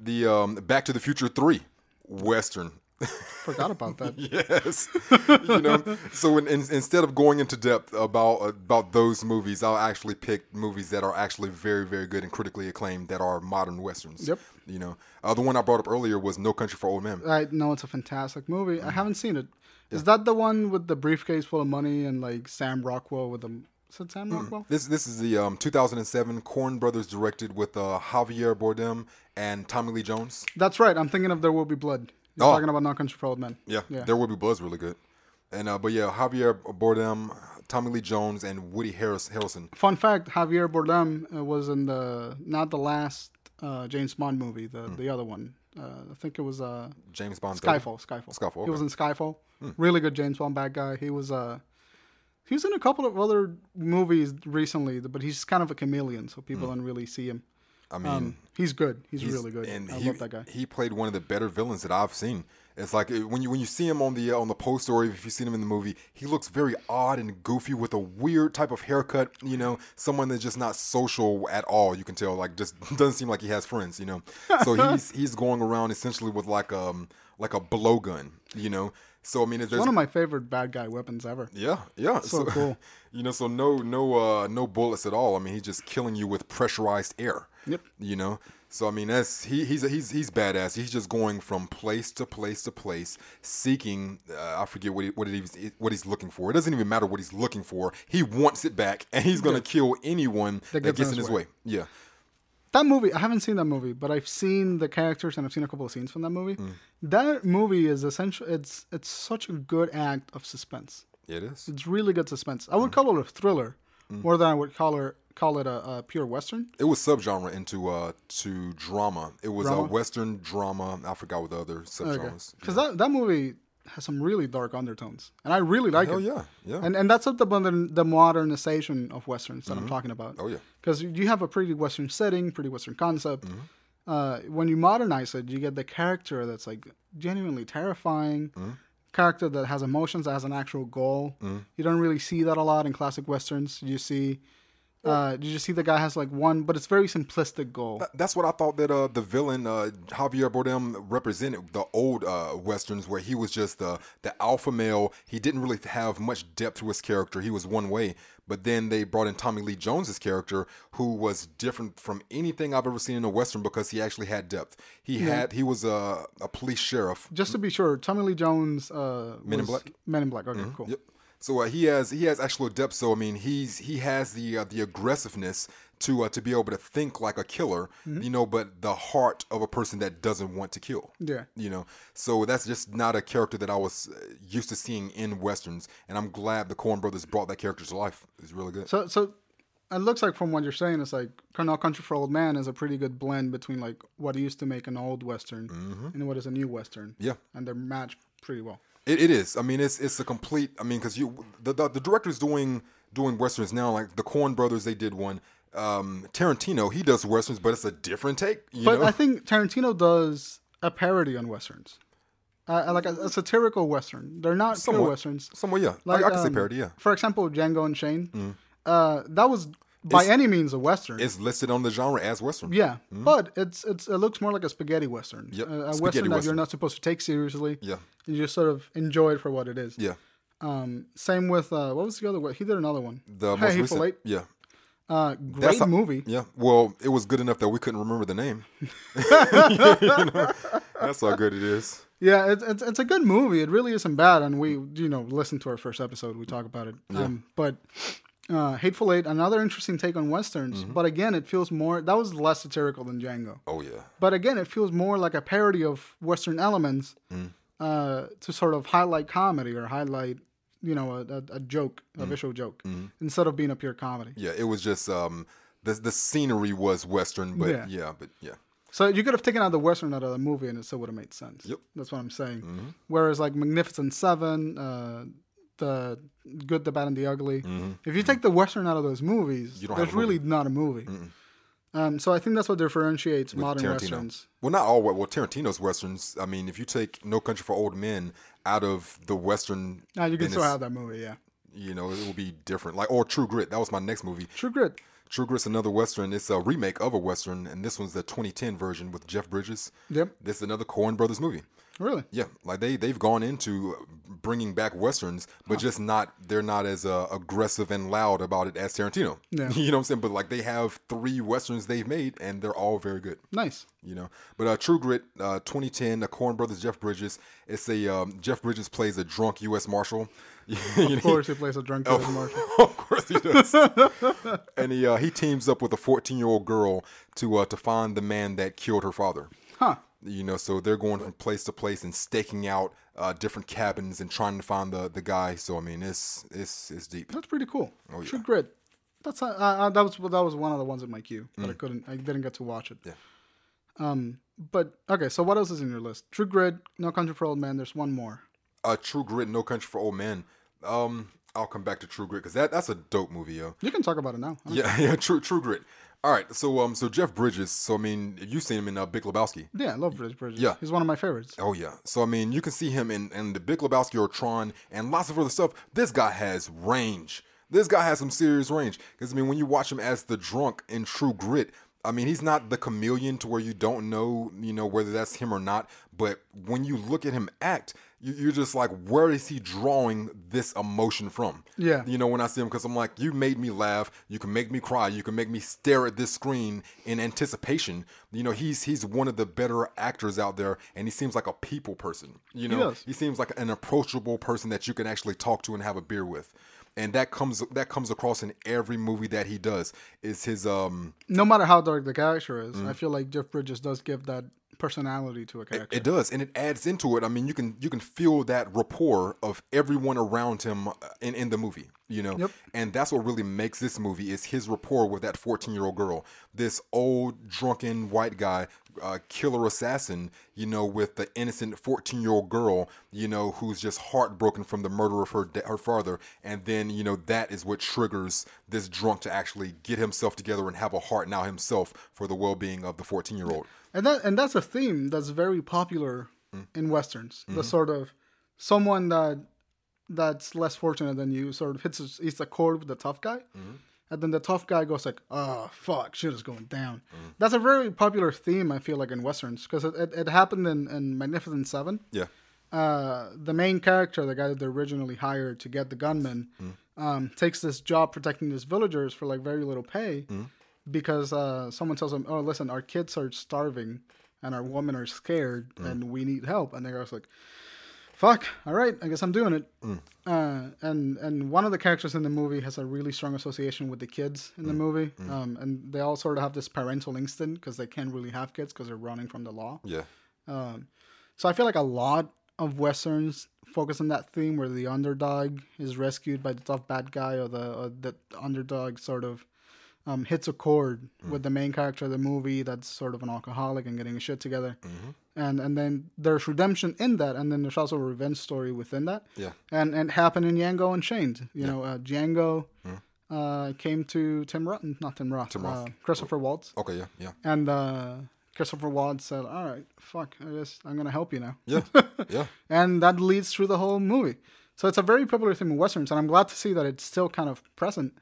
The um Back to the Future Three, Western. Forgot about that. yes. you know. So in, in, instead of going into depth about about those movies, I'll actually pick movies that are actually very very good and critically acclaimed that are modern westerns. Yep. You know, uh, the one I brought up earlier was No Country for Old Men. I know it's a fantastic movie. Mm-hmm. I haven't seen it. Is that the one with the briefcase full of money and like Sam Rockwell with the? Is it Sam Rockwell? This this is the um, 2007 Coen Brothers directed with uh, Javier Bardem and Tommy Lee Jones. That's right. I'm thinking of There Will Be Blood. You're Oh. talking about No Country for Old Men. Yeah, Yeah. There Will Be Blood's really good. And uh, but yeah, Javier Bardem, Tommy Lee Jones, and Woody Harris Harrelson. Fun fact: Javier Bardem uh, was in the not the last uh, James Bond movie, the Hmm. the other one. Uh, I think it was uh, James Bond. Skyfall. Skyfall. Skyfall, He was in Skyfall. Really good James Bond bad guy. He was uh he was in a couple of other movies recently, but he's kind of a chameleon, so people don't really see him. I mean, Um, he's good. He's, he's- really good. And I he, love that guy. He played one of the better villains that I've seen. It's like when you when you see him on the uh, on the poster, or if you've seen him in the movie, he looks very odd and goofy with a weird type of haircut. You know, someone that's just not social at all. You can tell, like, just doesn't seem like he has friends. You know, so he's he's going around essentially with like um like a blowgun. You know, so I mean, there's One of my favorite bad guy weapons ever. yeah, yeah. So cool. You know, so no, no, uh, no bullets at all. I mean, he's just killing you with pressurized air. Yep. You know, so I mean, that's he, he's he's he's badass. He's just going from place to place to place, seeking. Uh, I forget what he, what he's what he's looking for. It doesn't even matter what he's looking for. He wants it back, and he's gonna kill anyone that, gets gets in his his way. Yeah. that movie. I haven't seen that movie, but I've seen the characters and I've seen a couple of scenes from that movie. That movie is essential. it's it's such a good act of suspense. It is. It's really good suspense. I would call it a thriller more than I would call it call it a, a pure western. It was subgenre into uh to drama. It was a western drama. I forgot what the other subgenres. Because that that movie has some really dark undertones, and I really like it. Oh it. yeah, yeah. And and that's what the the modernization of westerns that I'm talking about. oh yeah. because you have a pretty western setting, pretty western concept. Mm-hmm. Uh, when you modernize it, you get the character that's like genuinely terrifying. Mm-hmm. Character that has emotions, that has an actual goal. Mm. You don't really see that a lot in classic westerns. You see, uh, did you see the guy has like one, but it's very simplistic goal. That's what I thought that uh, the villain uh, Javier Bardem represented the old uh, westerns, where he was just the the alpha male. He didn't really have much depth to his character. He was one way. But then they brought in Tommy Lee Jones's character, who was different from anything I've ever seen in a western because he actually had depth. He had he was a, a police sheriff. Just to be sure, Tommy Lee Jones. Uh, Men in Black? Men in Black. Okay, cool. Yep. So uh, he has he has actual depth. So I mean, he's he has the uh, the aggressiveness to uh, to be able to think like a killer, you know, but the heart of a person that doesn't want to kill. Yeah. You know, so that's just not a character that I was uh, used to seeing in westerns, and I'm glad the Coen Brothers brought that character to life. It's really good. So, so it looks like from what you're saying, it's like No Country for Old Man is a pretty good blend between like what used to make an old western and what is a new western. Mm-hmm. Yeah. and they're matched pretty well. It, it is. I mean, it's it's a complete. I mean, because you the, the the director's doing doing westerns now. Like the Coen Brothers, they did one. Um, Tarantino, he does westerns, but it's a different take. You But know? I think Tarantino does a parody on westerns, uh, like a, a satirical western. They're not pure Somewhat. westerns. Somewhat, yeah. Like, I, I can say um, parody, yeah. For example, Django Unchained. Uh, that was by It's- any means a western. It's listed on the genre as western. yeah, but it's it's it looks more like a spaghetti western. Yep, A, a spaghetti western that you're not supposed to take seriously. Yeah. You just sort of enjoy it for what it is. Yeah. Um, same with uh, what was the other one? He did another one. The Hey, most recent. Eight. Yeah. Uh, great That's how- movie. Yeah. Well, it was good enough that we couldn't remember the name. You know? That's how good it is. Yeah, it's, it's it's a good movie. It really isn't bad, and we you know listen to our first episode. We talk about it. Um, but uh, Hateful Eight, another interesting take on westerns. Mm-hmm. But again, it feels more that was less satirical than Django. Oh yeah. But again, it feels more like a parody of western elements Mm. uh, to sort of highlight comedy or highlight you know a, a, a joke, Mm. a visual joke, Mm-hmm. instead of being a pure comedy. Yeah. It was just um the the scenery was western, but Yeah. yeah, but yeah. So you could have taken out the western out of the movie, and it still would have made sense. Yep. That's what I'm saying. Mm-hmm. Whereas like Magnificent Seven, uh, the Good, the Bad, and the Ugly. If you take the western out of those movies, Mm-hmm. There's really not a movie. Um, so I think that's what differentiates modern Tarantino. westerns. Well, not all. Well, Tarantino's westerns. I mean, if you take No Country for Old Men out of the western, Now you can still have that movie, yeah. you know, it will be different. Like or True Grit. That was my next movie. True Grit. True Grit's another western. It's a remake of a western, and this one's the 2010 version with Jeff Bridges. Yep. This is another Coen Brothers movie. Really? Yeah, like they they've gone into bringing back westerns, but just not they're not as uh, aggressive and loud about it as Tarantino. Yeah. you know what I'm saying? But like they have three westerns they've made, and they're all very good. Nice. You know, but uh, True Grit, uh, 2010, the Coen Brothers, Jeff Bridges. It's a um, Jeff Bridges plays a drunk U.S. Marshal. Of course, he plays a drunk Oh. US Marshal. of course he does. and he uh, he teams up with a 14 year old girl to uh, to find the man that killed her father. Huh. You know, so they're going from place to place and staking out uh, different cabins and trying to find the, the guy. So I mean, it's it's it's deep. That's pretty cool. Oh, yeah. True Grit. That's uh, uh, that was that was one of the ones in my queue, but I couldn't. I didn't get to watch it. Mm. Yeah. Um. But okay. So what else is in your list? True Grit, No Country for Old Men. There's one more. Uh, True Grit, No Country for Old Men. Um, I'll come back to True Grit because that that's a dope movie, yo. You can talk about it now. Yeah, yeah, True True Grit. All right, so um, so Jeff Bridges. So I mean, you've seen him in uh, Big Lebowski. Yeah, I love Bridge Bridges. Yeah. He's one of my favorites. Oh yeah. So I mean, you can see him in, in the Big Lebowski or Tron and lots of other stuff. This guy has range. This guy has some serious range. Because I mean, when you watch him as the drunk in True Grit, I mean, he's not the chameleon to where you don't know, you know, whether that's him or not. But when you look at him act, you, you're just like, where is he drawing this emotion from? Yeah. You know, when I see him, because I'm like, you made me laugh. You can make me cry. You can make me stare at this screen in anticipation. You know, he's he's one of the better actors out there, and he seems like a people person. You know, does. he seems like an approachable person that you can actually talk to and have a beer with. and that comes that comes across in every movie that he does. Is his um no matter how dark the character is, I feel like Jeff Bridges does give that personality to a character. It does, and it adds into it. I mean, you can you can feel that rapport of everyone around him uh, in, in the movie, you know. Yep. And that's what really makes this movie is his rapport with that fourteen year old girl, this old drunken white guy, uh, killer assassin, you know, with the innocent fourteen year old girl, you know, who's just heartbroken from the murder of her da- her father, and then you know that is what triggers this drunk to actually get himself together and have a heart now himself for the well being of the fourteen year old. And that and that's a theme that's very popular in westerns. The sort of someone that that's less fortunate than you sort of hits a, hits a chord with the tough guy, and then the tough guy goes like, "Oh fuck, shit is going down." That's a very popular theme I feel like in westerns because it, it, it happened in, in Magnificent Seven. Yeah. Uh, the main character, the guy that they originally hired to get the gunman, um, takes this job protecting these villagers for like very little pay because uh, someone tells him, "Oh, listen, our kids are starving and our women are scared and we need help." And the guy's like, "Fuck, all right, I guess I'm doing it." Uh, and and one of the characters in the movie has a really strong association with the kids in the movie, um, and they all sort of have this parental instinct because they can't really have kids because they're running from the law. Yeah. Um, so I feel like a lot of westerns focus on that theme where the underdog is rescued by the tough bad guy, or the or the underdog sort of um, hits a chord with the main character of the movie that's sort of an alcoholic and getting his shit together, and and then there's redemption in that, and then there's also a revenge story within that. Yeah. and and happened in Django Unchained. You know, uh, Django. Uh, came to Tim Roth, not Tim Roth, Tim Roth. Uh, Christopher Waltz. Okay. Yeah. Yeah. And uh, Christopher Waltz said, "All right, fuck, I guess I'm gonna help you now." Yeah. yeah. and that leads through the whole movie. So it's a very popular theme in westerns, and I'm glad to see that it's still kind of present.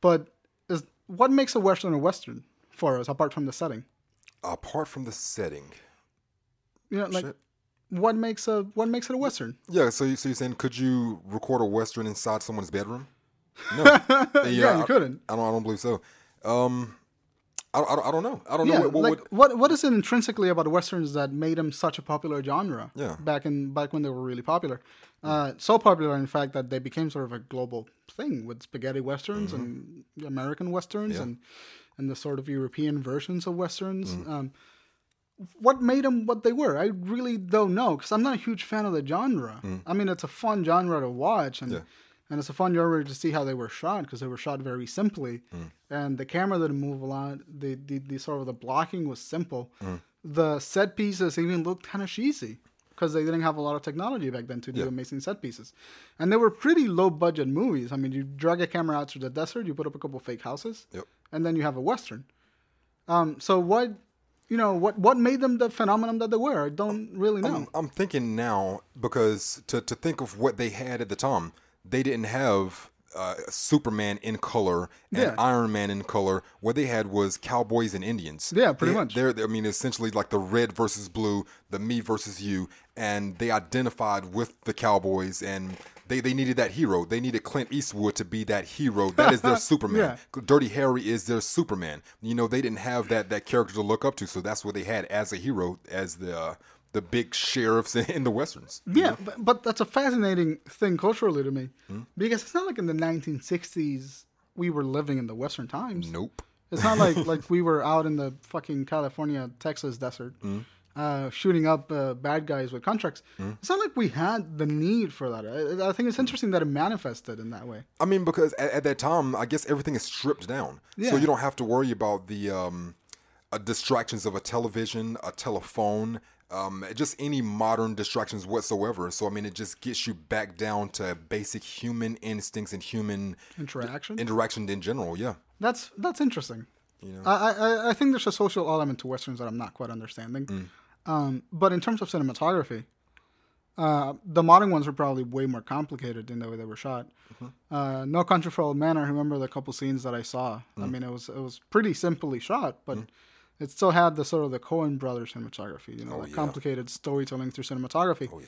But is what makes a western a western for us, apart from the setting? Apart from the setting. You know, like Shit. what makes a what makes it a western? Yeah, so, you, so you're saying could you record a western inside someone's bedroom? No. yeah, Yeah, you I, couldn't. I don't. I don't believe so. Um, I, I, I don't know. I don't know Yeah, what, what like would. what what is it intrinsically about westerns that made them such a popular genre? Yeah. back in back when they were really popular, uh, so popular in fact that they became sort of a global thing with spaghetti westerns and American westerns Mm-hmm. Yeah. and and the sort of European versions of westerns. Mm. Um, what made them what they were? I really don't know because I'm not a huge fan of the genre. I mean, it's a fun genre to watch and. Mm. Yeah. And it's a fun genre to see how they were shot because they were shot very simply, Mm. and the camera didn't move a lot. The, the the sort of the blocking was simple. Mm. The set pieces even looked kind of cheesy because they didn't have a lot of technology back then to do Yeah. amazing set pieces, and they were pretty low budget movies. I mean, you drag a camera out to the desert, you put up a couple fake houses, Yep. and then you have a western. Um, so what, you know, what what made them the phenomenon that they were? I don't really know. I'm, I'm thinking now because to to think of what they had at the time, they didn't have. Uh, Superman in color and Yeah. Iron Man in color. What they had was cowboys and Indians. Yeah, pretty They- much. They're, I mean, essentially like the red versus blue, the me versus you, and they identified with the cowboys, and they, they needed that hero. They needed Clint Eastwood to be that hero. That is their Superman. Dirty Harry is their Superman. You know, they didn't have that that character to look up to, so that's what they had as a hero, as the uh, the big sheriffs in the westerns. Yeah, but, but that's a fascinating thing culturally to me Hmm? because it's not like in the 1960s we were living in the Western times. Nope. It's not like like we were out in the fucking California, Texas desert, Hmm? Uh, shooting up uh, bad guys with contracts. It's not like we had the need for that. I, I think it's interesting that it manifested in that way. I mean, because at, at that time, I guess everything is stripped down, so you don't have to worry about the um, uh, distractions of a television, a telephone, um, just any modern distractions whatsoever. So I mean, it just gets you back down to basic human instincts and human Interaction. interaction in general. Yeah, That's that's interesting. You know? I, I I think there's a social element to westerns that I'm not quite understanding. Mm. Um, but in terms of cinematography, uh, the modern ones are probably way more complicated in the way they were shot. Mm-hmm. Uh, no Country for Old Men. I remember the couple scenes that I saw. Mm. I mean, it was it was pretty simply shot, but it still had the sort of the Coen Brothers cinematography. You know, like Oh, yeah. complicated storytelling through cinematography. oh yeah,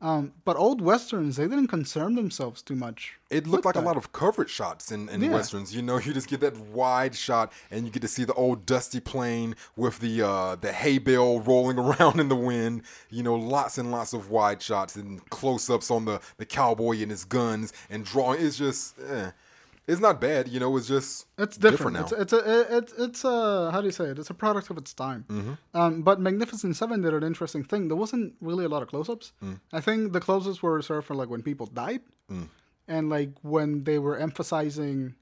Um, but old westerns, they didn't concern themselves too much. It looked like that. a lot of coverage shots in, in yeah. westerns. You know, you just get that wide shot, and you get to see the old dusty plain with the uh, the hay bale rolling around in the wind. You know, lots and lots of wide shots and close ups on the the cowboy and his guns and drawing. It's just. Eh it's not bad. You know, it's just it's different, different now. It's, it's a it's it's a how do you say it? It's a product of its time. Mm-hmm. Um, but Magnificent Seven did an interesting thing. There wasn't really a lot of close-ups. Mm. I think the close-ups were reserved for like when people died, mm. and like when they were emphasizing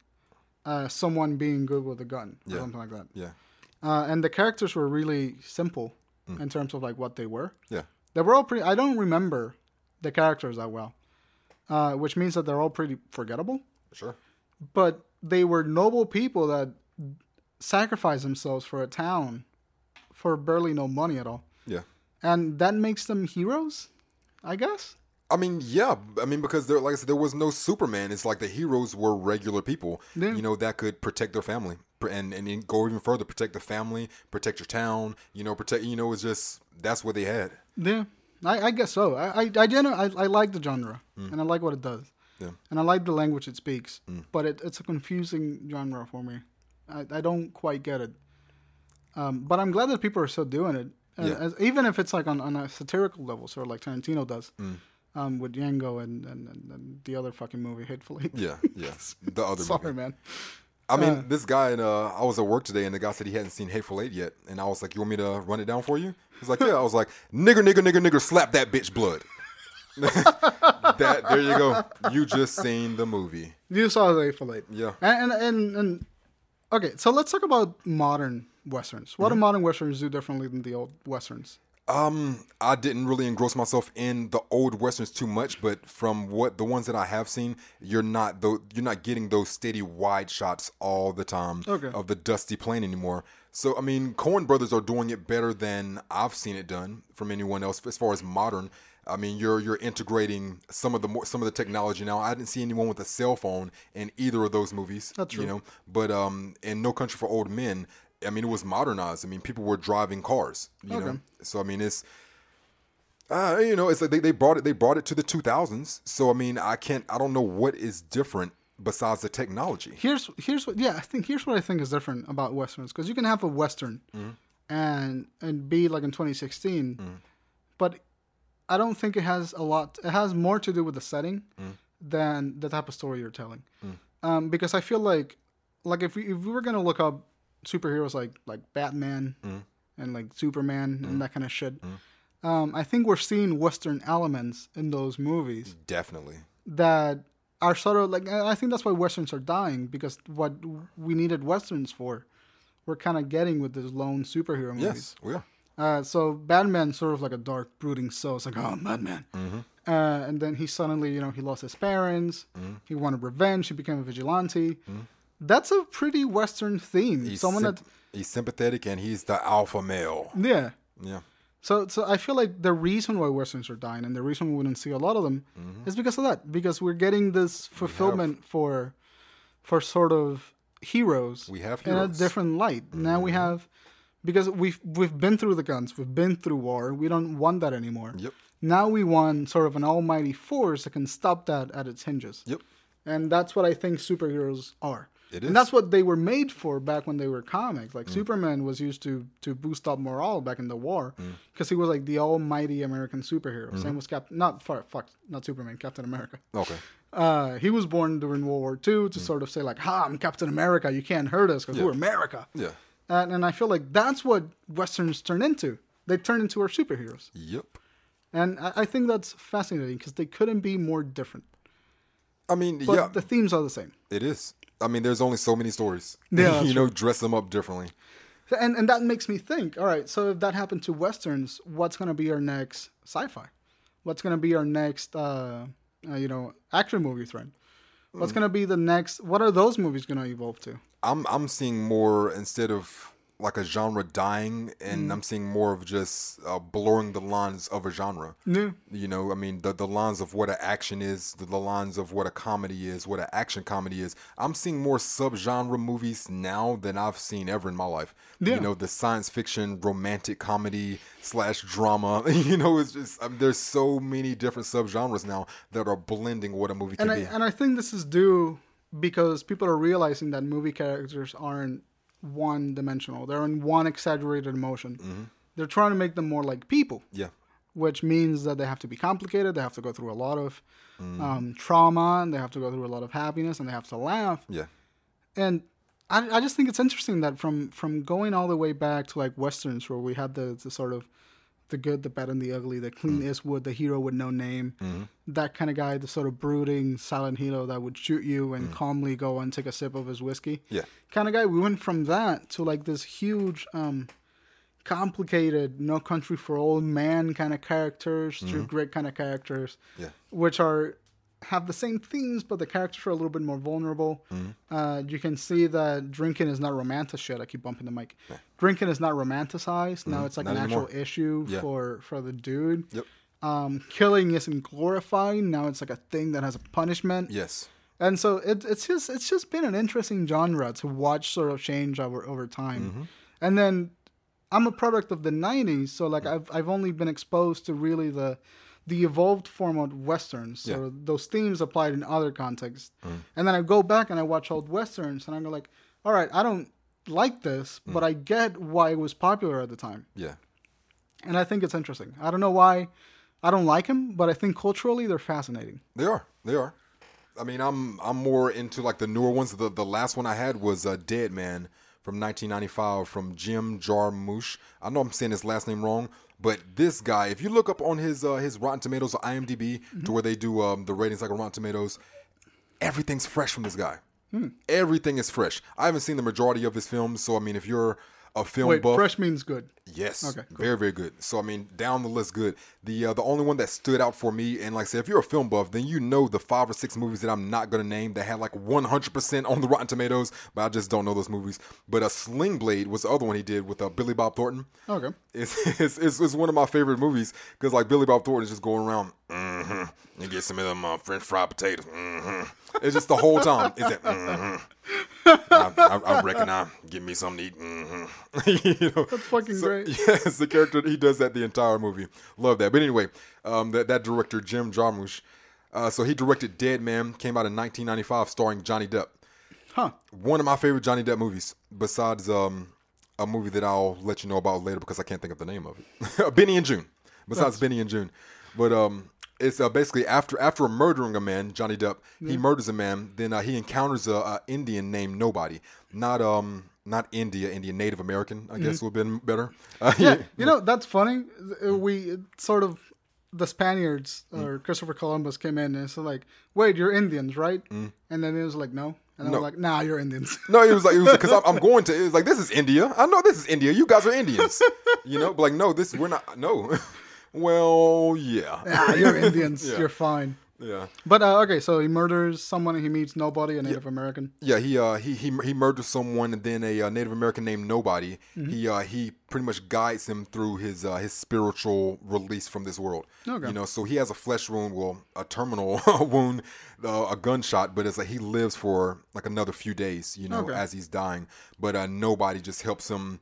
uh, someone being good with a gun or yeah. something like that. Yeah. Uh, and the characters were really simple mm. in terms of like what they were. Yeah. They were all pretty. I don't remember the characters that well, uh, which means that they're all pretty forgettable. Sure but they were noble people that sacrificed themselves for a town for barely no money at all. Yeah. And that makes them heroes, I guess. I mean, yeah. I mean, because there, like I said, there was no Superman. It's like the heroes were regular people, yeah. you know, that could protect their family and and go even further, protect the family, protect your town, you know, protect. You know, it's just that's what they had. Yeah, I, I guess so. I I I, I, I like the genre mm. and I like what it does. Yeah. And I like the language it speaks, mm. but it, it's a confusing genre for me. I, I don't quite get it. Um, but I'm glad that people are still doing it, yeah. as, even if it's like on, on a satirical level, sort of like Tarantino does. Mm. Um, with Django and, and, and, the other fucking movie, Hateful Eight. Yeah, yeah. The other Sorry, movie. man. I mean, uh, this guy, and uh, I was at work today, and the guy said he hadn't seen Hateful Eight yet. And I was like, You want me to run it down for you? He's like, Yeah. I was like, Nigger, nigger, nigger, nigger, slap that bitch blood. that there you go. You just seen the movie. You saw the Hateful Eight. Yeah. And, and and, and okay, so let's talk about modern westerns. What mm-hmm. do modern westerns do differently than the old westerns? Um, I didn't really engross myself in the old westerns too much, but from what the ones that I have seen, you're not though you're not getting those steady wide shots all the time okay. of the dusty plain anymore. So I mean, Coen Brothers are doing it better than I've seen it done from anyone else as far as modern. I mean, you're you're integrating some of the more, some of the technology now. I didn't see anyone with a cell phone in either of those movies. That's true. You know, but um, in No Country for Old Men, I mean, it was modernized. I mean, people were driving cars. You okay. know, so I mean, it's. Uh, you know, it's like they, they brought it they brought it to the 2000s. So I mean, I can't I don't know what is different besides the technology. Here's here's what yeah, I think here's what I think is different about westerns because you can have a western mm-hmm. and and be like in 2016, mm-hmm. but I don't think it has a lot. It has more to do with the setting mm. than the type of story you're telling. Mm. Um, because I feel like, like if we if we were gonna look up superheroes like like Batman mm. and like Superman and mm. that kind of shit, mm. um, I think we're seeing Western elements in those movies. Definitely. That are sort of like I think that's why westerns are dying because what we needed westerns for, we're kind of getting with these lone superhero movies. Yes, we are. Uh, so Batman's sort of like a dark, brooding soul. It's like, oh, Batman. Mm-hmm. Uh, and then he suddenly, you know, he lost his parents. Mm-hmm. He wanted revenge. He became a vigilante. Mm-hmm. That's a pretty Western theme. He's Someone sim- that he's sympathetic and he's the alpha male. Yeah. Yeah. So, so I feel like the reason why westerns are dying and the reason we wouldn't see a lot of them mm-hmm. is because of that. Because we're getting this fulfillment for, for sort of heroes. We have heroes. in a different light. Now we mm-hmm. have because we've we've been through the guns, we've been through war. We don't want that anymore. Yep. Now we want sort of an almighty force that can stop that at its hinges. Yep. And that's what I think superheroes are. It is. And that's what they were made for back when they were comics. Like mm. Superman was used to to boost up morale back in the war because mm. he was like the almighty American superhero. Mm-hmm. Same was Captain, not fuck, not Superman, Captain America. Okay. Uh, he was born during World War II to mm. sort of say like, "Ha, I'm Captain America. You can't hurt us because yeah. we're America." Yeah. And, and I feel like that's what westerns turn into. They turn into our superheroes. Yep. And I, I think that's fascinating because they couldn't be more different. I mean, but yeah, the themes are the same. It is. I mean, there's only so many stories. Yeah, you know, dress them up differently. And and that makes me think. All right, so if that happened to westerns, what's gonna be our next sci-fi? What's gonna be our next, uh, uh, you know, action movie thread? What's mm. gonna be the next? What are those movies gonna evolve to? I'm I'm seeing more instead of like a genre dying, and mm. I'm seeing more of just uh, blurring the lines of a genre. Yeah. You know, I mean, the the lines of what an action is, the, the lines of what a comedy is, what an action comedy is. I'm seeing more subgenre movies now than I've seen ever in my life. Yeah. You know, the science fiction, romantic comedy slash drama. You know, it's just I mean, there's so many different subgenres now that are blending what a movie and can I, be. And I think this is due because people are realizing that movie characters aren't one dimensional. They're in one exaggerated emotion. Mm-hmm. They're trying to make them more like people. Yeah. Which means that they have to be complicated. They have to go through a lot of mm. um, trauma, and they have to go through a lot of happiness, and they have to laugh. Yeah. And I, I just think it's interesting that from from going all the way back to like westerns, where we had the, the sort of the good, the bad, and the ugly, the Clint mm. Eastwood, the hero with no name, mm-hmm. that kind of guy, the sort of brooding silent hero that would shoot you and mm. calmly go and take a sip of his whiskey. Yeah. Kind of guy. We went from that to like this huge, um, complicated, no country for old man kind of characters, mm-hmm. True Grit kind of characters, yeah. which are have the same themes, but the characters are a little bit more vulnerable. Mm-hmm. Uh, you can see that drinking is not romanticized. Shit, I keep bumping the mic. Yeah. Drinking is not romanticized. Mm-hmm. Now it's like not an anymore. actual issue yeah. for for the dude. Yep. Um, killing isn't glorifying. Now it's like a thing that has a punishment. Yes. And so it, it's just it's just been an interesting genre to watch sort of change over over time. Mm-hmm. And then I'm a product of the '90s, so like I've I've only been exposed to really the the evolved form of westerns. So yeah. those themes applied in other contexts. Mm. And then I go back and I watch old westerns and I'm like, all right, I don't like this, mm. but I get why it was popular at the time. Yeah. And I think it's interesting. I don't know why I don't like them, but I think culturally they're fascinating. They are. They are. I mean, I'm I'm more into like the newer ones. The the last one I had was uh, Dead Man from 1995 from Jim Jarmusch. I know I'm saying his last name wrong, but this guy, if you look up on his uh, his Rotten Tomatoes or IMDb, mm-hmm. to where they do um, the ratings like on Rotten Tomatoes, everything's fresh from this guy. Hmm. Everything is fresh. I haven't seen the majority of his films, so I mean, if you're a film Wait, buff. Fresh means good. Yes. Okay. Cool. Very very good. So I mean, down the list, good. The uh, the only one that stood out for me, and like I said, if you're a film buff, then you know the five or six movies that I'm not gonna name that had like 100% on the Rotten Tomatoes, but I just don't know those movies. But a uh, Sling Blade was the other one he did with uh, Billy Bob Thornton. Okay. It's it's, it's, it's one of my favorite movies because like Billy Bob Thornton is just going around. Mm-hmm. You get some of them uh, French fried potatoes. Mm-hmm. It's just the whole time. Is it? Mm-hmm. I, I, I, reckon I give me something to eat. Mm-hmm. you know, that's fucking so, great. Yes, the character he does that the entire movie. Love that. But anyway, um, that that director Jim Jarmusch, uh, so he directed Dead Man, came out in 1995, starring Johnny Depp. Huh. One of my favorite Johnny Depp movies, besides um, a movie that I'll let you know about later because I can't think of the name of it. Benny and Joon. Besides that's... Benny and Joon, but um, it's uh, basically after after murdering a man, Johnny Depp, yeah. he murders a man. Then uh, he encounters a, a, Indian named Nobody, not um not India, Indian Native American. I guess mm-hmm. would have been better. Uh, yeah, you know that's funny. We sort of the Spaniards mm. or Christopher Columbus came in and it's like, wait, you're Indians, right? Mm. And then it was like, no. And I no. was like, nah, you're Indians. no, it was like, it was because I'm, I'm, going to, it was like, this is India. I know this is India. You guys are Indians. you know, but like, no, this, we're not, no. Well, yeah. yeah you're Indians. yeah. You're fine. Yeah. But uh, okay, so he murders someone and he meets nobody, a Native yeah. American. Yeah, he uh he he he murders someone and then a uh, Native American named Nobody. Mm-hmm. He uh he pretty much guides him through his uh, his spiritual release from this world. Okay. You know, so he has a flesh wound, well, a terminal wound, uh, a gunshot, but it's like he lives for like another few days. You know, okay. as he's dying. But uh, Nobody just helps him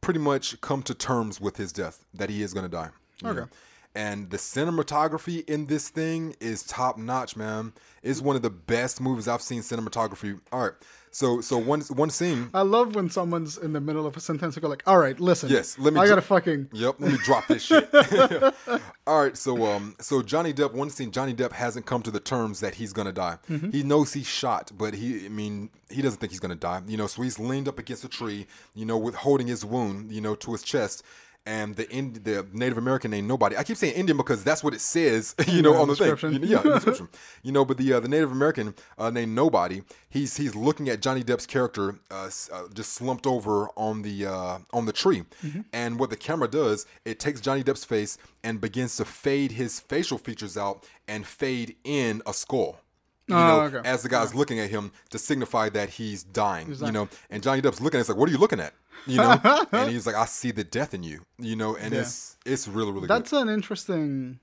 pretty much come to terms with his death that he is going to die. Okay. Know? And the cinematography in this thing is top notch, man. It's one of the best movies I've seen cinematography. All right. So so one one scene. I love when someone's in the middle of a sentence and go like, "All right, listen. Yes, let me. I gotta fucking. Yep, let me drop this shit. All right, so um, so Johnny Depp. One scene, Johnny Depp hasn't come to the terms that he's gonna die. Mm-hmm. He knows he's shot, but he, I mean, he doesn't think he's gonna die. You know, so he's leaned up against a tree. You know, with holding his wound, you know, to his chest, and the Ind- the Native American name nobody. I keep saying Indian because that's what it says, you know, yeah, on the thing. You know, yeah, description. You know, but the uh, the Native American uh, named Nobody, he's he's looking at Johnny Depp's character uh, uh just slumped over on the uh, on the tree, mm-hmm. and what the camera does, it takes Johnny Depp's face and begins to fade his facial features out and fade in a skull. You Oh, know, okay. as the guy's looking at him to signify that he's dying. You know, and Johnny Depp's looking at. It's like, what are you looking at? You know, and he's like, I see the death in you. You know, and Yeah. it's it's really really That's an interesting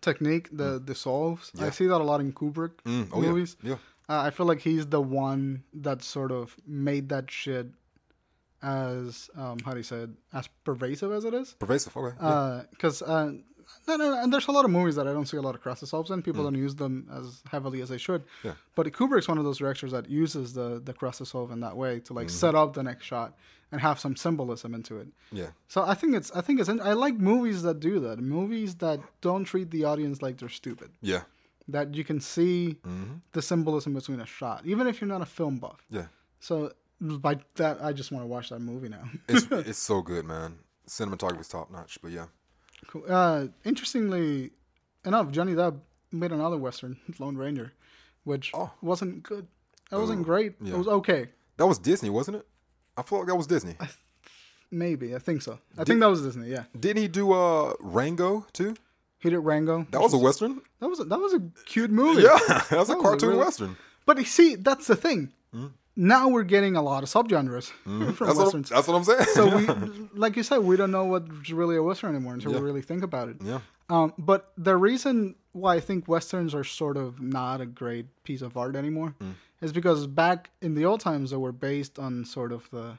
technique, the dissolves. I see that a lot in Kubrick good. Mm, oh yeah, movies. yeah. Uh, I feel like he's the one that sort of made that shit as um, how do you say it as pervasive as it is. Pervasive. Okay. yeah. Because uh, no, no, no, and there's a lot of movies that I don't see a lot of cross dissolves in. Mm. People don't use them as heavily as they should. Yeah. But Kubrick's one of those directors that uses the the cross dissolve in that way to like set up the next shot and have some symbolism into it. yeah. So I think it's I think it's I like movies that do that. Movies that don't treat the audience like they're stupid. Yeah. That you can see Mm-hmm. the symbolism between a shot, even if you're not a film buff. Yeah. So by that, I just want to watch that movie now. It's it's so good, man. Cinematography's top notch. But yeah. Cool. Uh, interestingly enough, Johnny Depp made another western, Lone Ranger, which Oh. wasn't good. It wasn't great. yeah. It was okay. That was Disney, wasn't it? I feel like that was Disney. Maybe I think so. I think that was Disney. Yeah, Didn't he do uh Rango too? he did Rango. That was a western. that was a, that was a cute movie. Yeah, that was a That was a cartoon really- western. But you see, that's the thing. Now we're getting a lot of subgenres from Mm-hmm. That's what, I'm, westerns. that's what I'm saying. so we, like you said, we don't know what's really a western anymore until Yeah. we really think about it. yeah, Um, but the reason why I think westerns are sort of not a great piece of art anymore Mm. is because back in the old times they were based on sort of the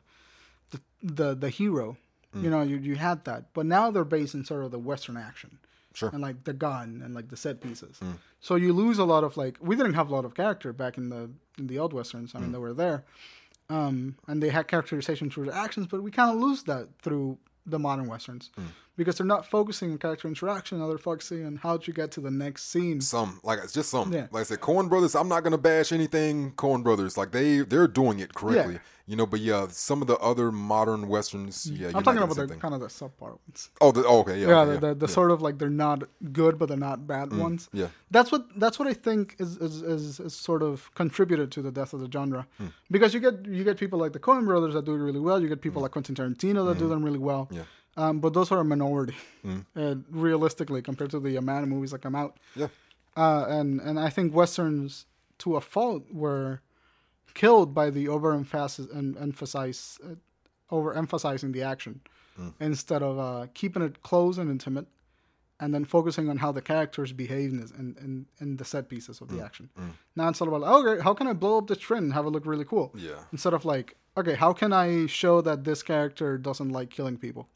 the the, the hero. Mm. You know, you you had that, but now they're based in sort of the western action. Sure. And like the gun and like the set pieces. Mm. So you lose a lot of like we didn't have a lot of character back in the in the old westerns. I mean Mm. they were there. Um, and they had characterization through their actions, but we kind of lose that through the modern westerns Mm. Because they're not focusing on character interaction. Now they're focusing on how to get to the next scene. some like it's just some. Yeah. Like I said, Coen Brothers. I'm not gonna bash anything Coen Brothers. Like they they're doing it correctly. Yeah. You know, but yeah, some of the other modern westerns. Yeah, you're I'm talking about the thing. kind of the subpar ones. Oh, the, oh, okay, yeah, Yeah, okay, the, the, the sort of like they're not good but they're not bad ones. yeah. That's what that's what I think is is, is is sort of contributed to the death of the genre, Hmm. because you get you get people like the Coen Brothers that do it really well. You get people like Quentin Tarantino that do them really well. Hmm. Yeah. Um, but those are a minority, uh, realistically, compared to the amount of movies that come out. Yeah, uh, and and I think westerns, to a fault, were killed by the overemphasis and emphasize uh, overemphasizing the action instead of uh, keeping it close and intimate, and then focusing on how the characters behave in, in, in, in the set pieces of the action. Now it's all about okay, how can I blow up this trend and have it look really cool? yeah, Instead of like, okay, how can I show that this character doesn't like killing people?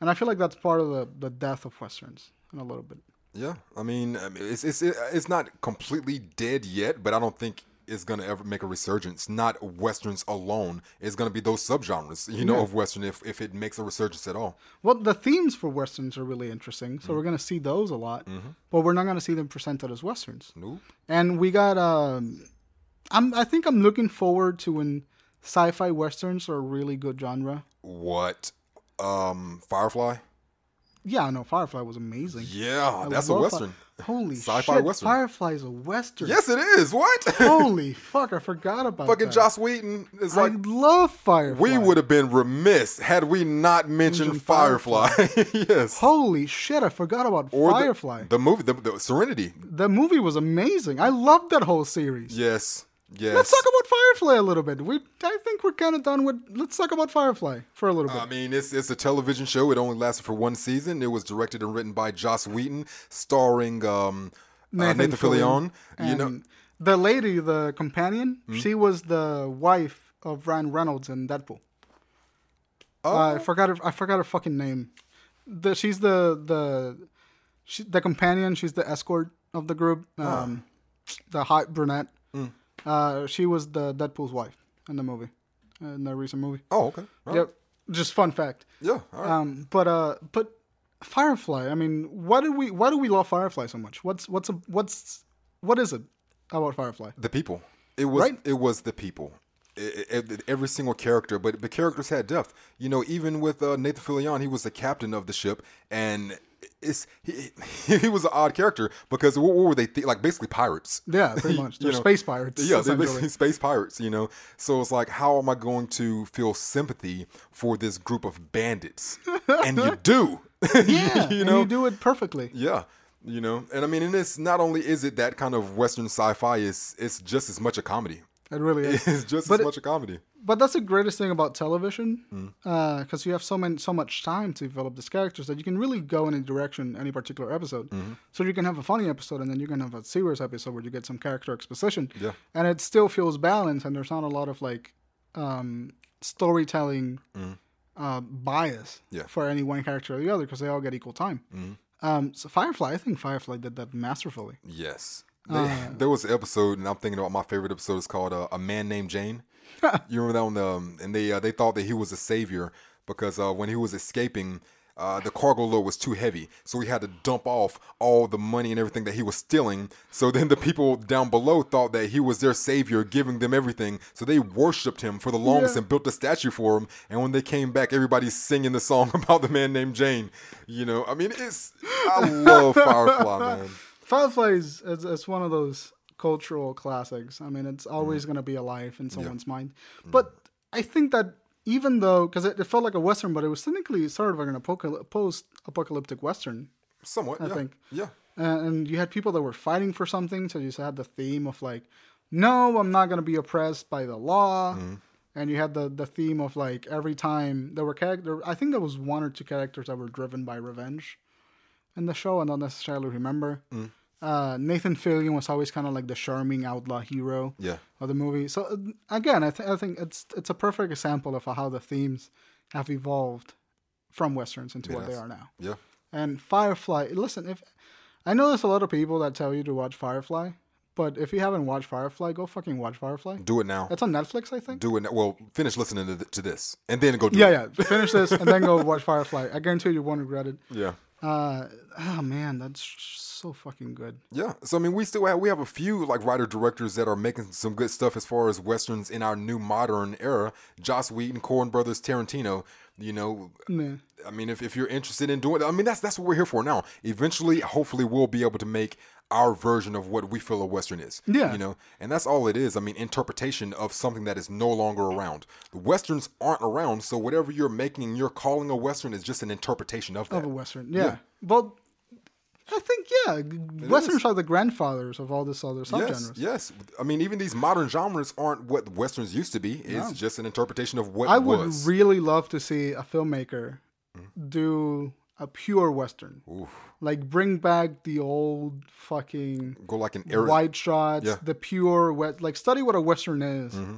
And I feel like that's part of the, the death of westerns in a little bit. yeah. I mean, it's it's it's not completely dead yet, but I don't think it's gonna ever make a resurgence. Not westerns alone. It's gonna be those subgenres, you know, Yeah. of western if if it makes a resurgence at all. Well, the themes for westerns are really interesting, so we're going to see those a lot, but we're not going to see them presented as westerns. Nope. And we got, um, I'm, I think I'm looking forward to when sci-fi westerns are a really good genre. What? Um, Firefly. Yeah, I know Firefly was amazing. Yeah, I that's a western. Fi- Holy Sci-fi shit, western. Firefly is a western. Yes, it is. What? Holy fuck, I forgot about Fucking that. Joss Whedon is I like. love Firefly. We would have been remiss had we not mentioned Mentioned Firefly. yes. Holy shit, I forgot about Or the- Firefly. The, movie, the, the Serenity. the movie was amazing. I loved that whole series. Yes. Yes. Let's talk about Firefly a little bit. We, I think we're kind of done with. Let's talk about Firefly for a little bit. I mean, it's it's a television show. It only lasted for one season. It was directed and written by Joss Whedon, starring um, Nathan, uh, Nathan Fillion. You know? The lady, the companion, she was the wife of Ryan Reynolds in Deadpool. oh, I forgot her. I forgot her fucking name. The she's the the she, the companion. She's the escort of the group. Um, the hot brunette. Hmm. Uh, she was the Deadpool's wife in the movie, in the recent movie. oh, okay. Right. Yep. Just fun fact. Yeah. All right. Um, but uh, but Firefly. I mean, why do we why do we love Firefly so much? What's what's a, what's what is it about Firefly? the people. It was. Right. It was the people. It- it- every single character, but the characters had depth. You know, even with uh, Nathan Fillion, he was the captain of the ship, and it's he, he was an odd character because what, what were they th- like? Basically pirates. Yeah, pretty much. They're know, space pirates. Yeah, they're basically space pirates, you know. So it's like, how am I going to feel sympathy for this group of bandits? and you do. Yeah, you know. you do it perfectly. Yeah. You know, and I mean, and it's not only is it that kind of Western sci-fi, it's it's just as much a comedy. It really is. It's just But as it- much a comedy. But that's the greatest thing about television, Mm. because you have so many, so much time to develop these characters that you can really go in a direction any particular episode. Mm-hmm. So you can have a funny episode, and then you can have a serious episode where you get some character exposition, Yeah. and it still feels balanced, and there's not a lot of like um, storytelling uh, bias Mm. Yeah. For any one character or the other, because they all get equal time. Um, so Firefly, I think Firefly did that masterfully. Yes. Uh. there was an episode, and I'm thinking about my favorite episode. It's called uh, "A Man Named Jane." you remember that one? Um, and they uh, they thought that he was a savior because uh, when he was escaping, uh, the cargo load was too heavy, so he had to dump off all the money and everything that he was stealing. So then the people down below thought that he was their savior, giving them everything. So they worshipped him for the longest Yeah. and built a statue for him. And when they came back, everybody's singing the song about the man named Jane. You know, I mean, it's I love Firefly, man. Firefly is it's, it's one of those cultural classics. I mean, it's Mm. always going to be alive in someone's mind. But I think that even though, because it, it felt like a western, but it was technically sort of like an apocal- post-apocalyptic western, Somewhat, I yeah. think. Yeah. and, and you had people that were fighting for something. So you had the theme of like, no, I'm not going to be oppressed by the law. Mm-hmm. And you had the, the theme of like every time there were character. I think there was one or two characters that were driven by revenge in the show. I don't necessarily remember. Mm. Uh, Nathan Fillion was always kind of like the charming outlaw hero Yeah. of the movie. So again, I, th- I think it's it's a perfect example of how the themes have evolved from westerns into what they are now. Yeah. And Firefly, listen, if I know there's a lot of people that tell you to watch Firefly, but if you haven't watched Firefly, go fucking watch Firefly. Do it now. It's on Netflix, I think. Do it now. Well, finish listening to, th- to this and then go do Yeah, it. yeah. Finish this and then go watch Firefly. I guarantee you won't regret it. Yeah. Uh, oh man, that's so fucking good. Yeah. So I mean, we still have we have a few like writer directors that are making some good stuff as far as westerns in our new modern era. Joss Whedon, Coen Brothers, Tarantino. You know. I mean, if, if you're interested in doing, I mean, that's that's what we're here for now. Eventually, hopefully, we'll be able to make our version of what we feel a western is. Yeah. You know, and that's all it is. I mean, interpretation of something that is no longer around. The westerns aren't around, so whatever you're making you're calling a western is just an interpretation of that. Of a western, yeah. Well, I think yeah, westerns are the grandfathers of all this other subgenres. Yes, yes. I mean, even these modern genres aren't what westerns used to be. It's just an interpretation of what I would was. really love to see a filmmaker mm. do a pure western, Oof. like bring back the old fucking Go like an era. wide shots, Yeah. the pure wet, like study what a western is Mm-hmm.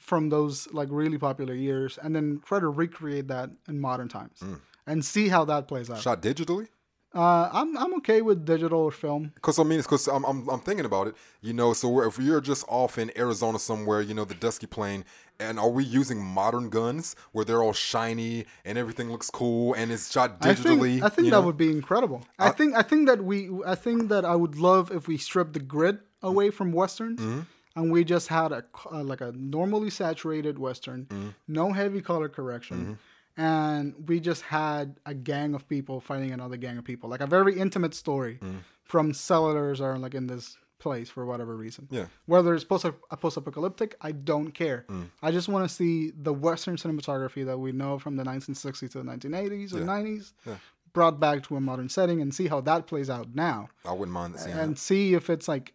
from those like really popular years, and then try to recreate that in modern times Mm. and see how that plays out. Shot digitally. Uh, I'm I'm okay with digital or film. Because I mean, it's because I'm, I'm I'm thinking about it. You know, so if you're just off in Arizona somewhere, you know, the dusky plain, and are we using modern guns where they're all shiny and everything looks cool and it's shot I digitally? think I think that know? would be incredible. I, think I think that we I think that I would love if we stripped the grid away from westerns Mm-hmm. and we just had a uh, like a normally saturated western, Mm-hmm. no heavy color correction. And we just had a gang of people fighting another gang of people, like a very intimate story Mm. from settlers are like in this place for whatever reason. Yeah. Whether it's post post-apocalyptic, I don't care. Mm. I just want to see the Western cinematography that we know from the 1960s to the 1980s or 90s brought back to a modern setting and see how that plays out now, I wouldn't mind seeing and see if it's like,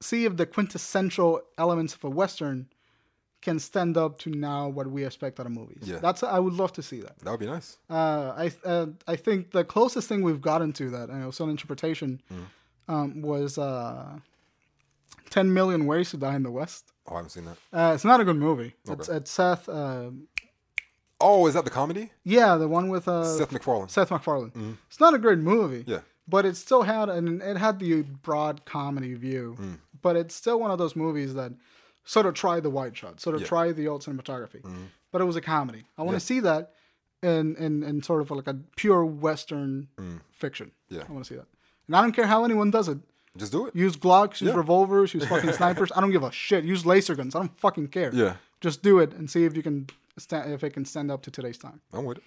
see if the quintessential elements of a Western can stand up to now what we expect out of movies. Yeah. That's I would love to see that. that. Would be nice. Uh, I uh, I think the closest thing we've gotten to that, and it was an interpretation, Mm. um, was uh, Ten Million Ways to Die in the West. Oh, I haven't seen that. Uh, it's not a good movie. It's, it's Seth. Uh, Oh, is that the comedy? yeah, the one with uh, Seth MacFarlane. Seth MacFarlane. It's not a great movie. Yeah. But it still had and it had the broad comedy view. Mm. But it's still one of those movies that sort of try the wide shot, sort of Yeah. Tried the old cinematography. But it was a comedy. I want to see that in, in in sort of like a pure Western fiction. Mm. Yeah. I want to see that. And I don't care how anyone does it. Just do it. Use Glocks, use Yeah. revolvers, use fucking snipers. I don't give a shit. Use laser guns. I don't fucking care. Yeah. Just do it and see if you can stand if it can stand up to today's time. I'm with it.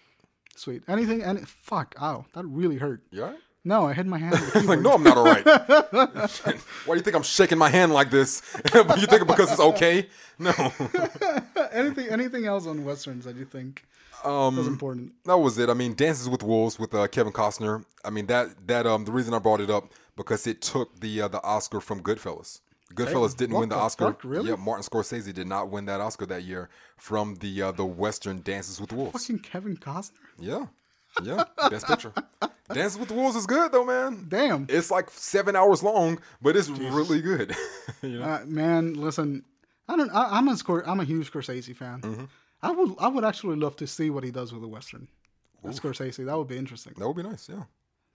Sweet. Anything? Any? Fuck. Ow. That really hurt. You all right? No, I hit my hand. Like, no, I'm not all right. Why do you think I'm shaking my hand like this? you think because it's okay? No. anything? Anything else on westerns that you think Um, That's important. That was it. I mean, Dances with Wolves with uh, Kevin Costner. I mean that that um the reason I brought it up because it took the uh, the Oscar from Goodfellas. Goodfellas didn't win the, the Oscar. Fuck, really? Yeah, Martin Scorsese did not win that Oscar that year from the uh, the Western Dances with Wolves. Fucking Kevin Costner. Yeah, yeah, best picture. Dance with the Wolves is good though, man. Damn, it's like seven hours long, but it's Jesus. really good. you know? uh, man, listen, I don't. I, am a Scor- I'm a huge Scorsese fan. Mm-hmm. I would I would actually love to see what he does with the Western. Scorsese, that would be interesting. That would be nice. Yeah.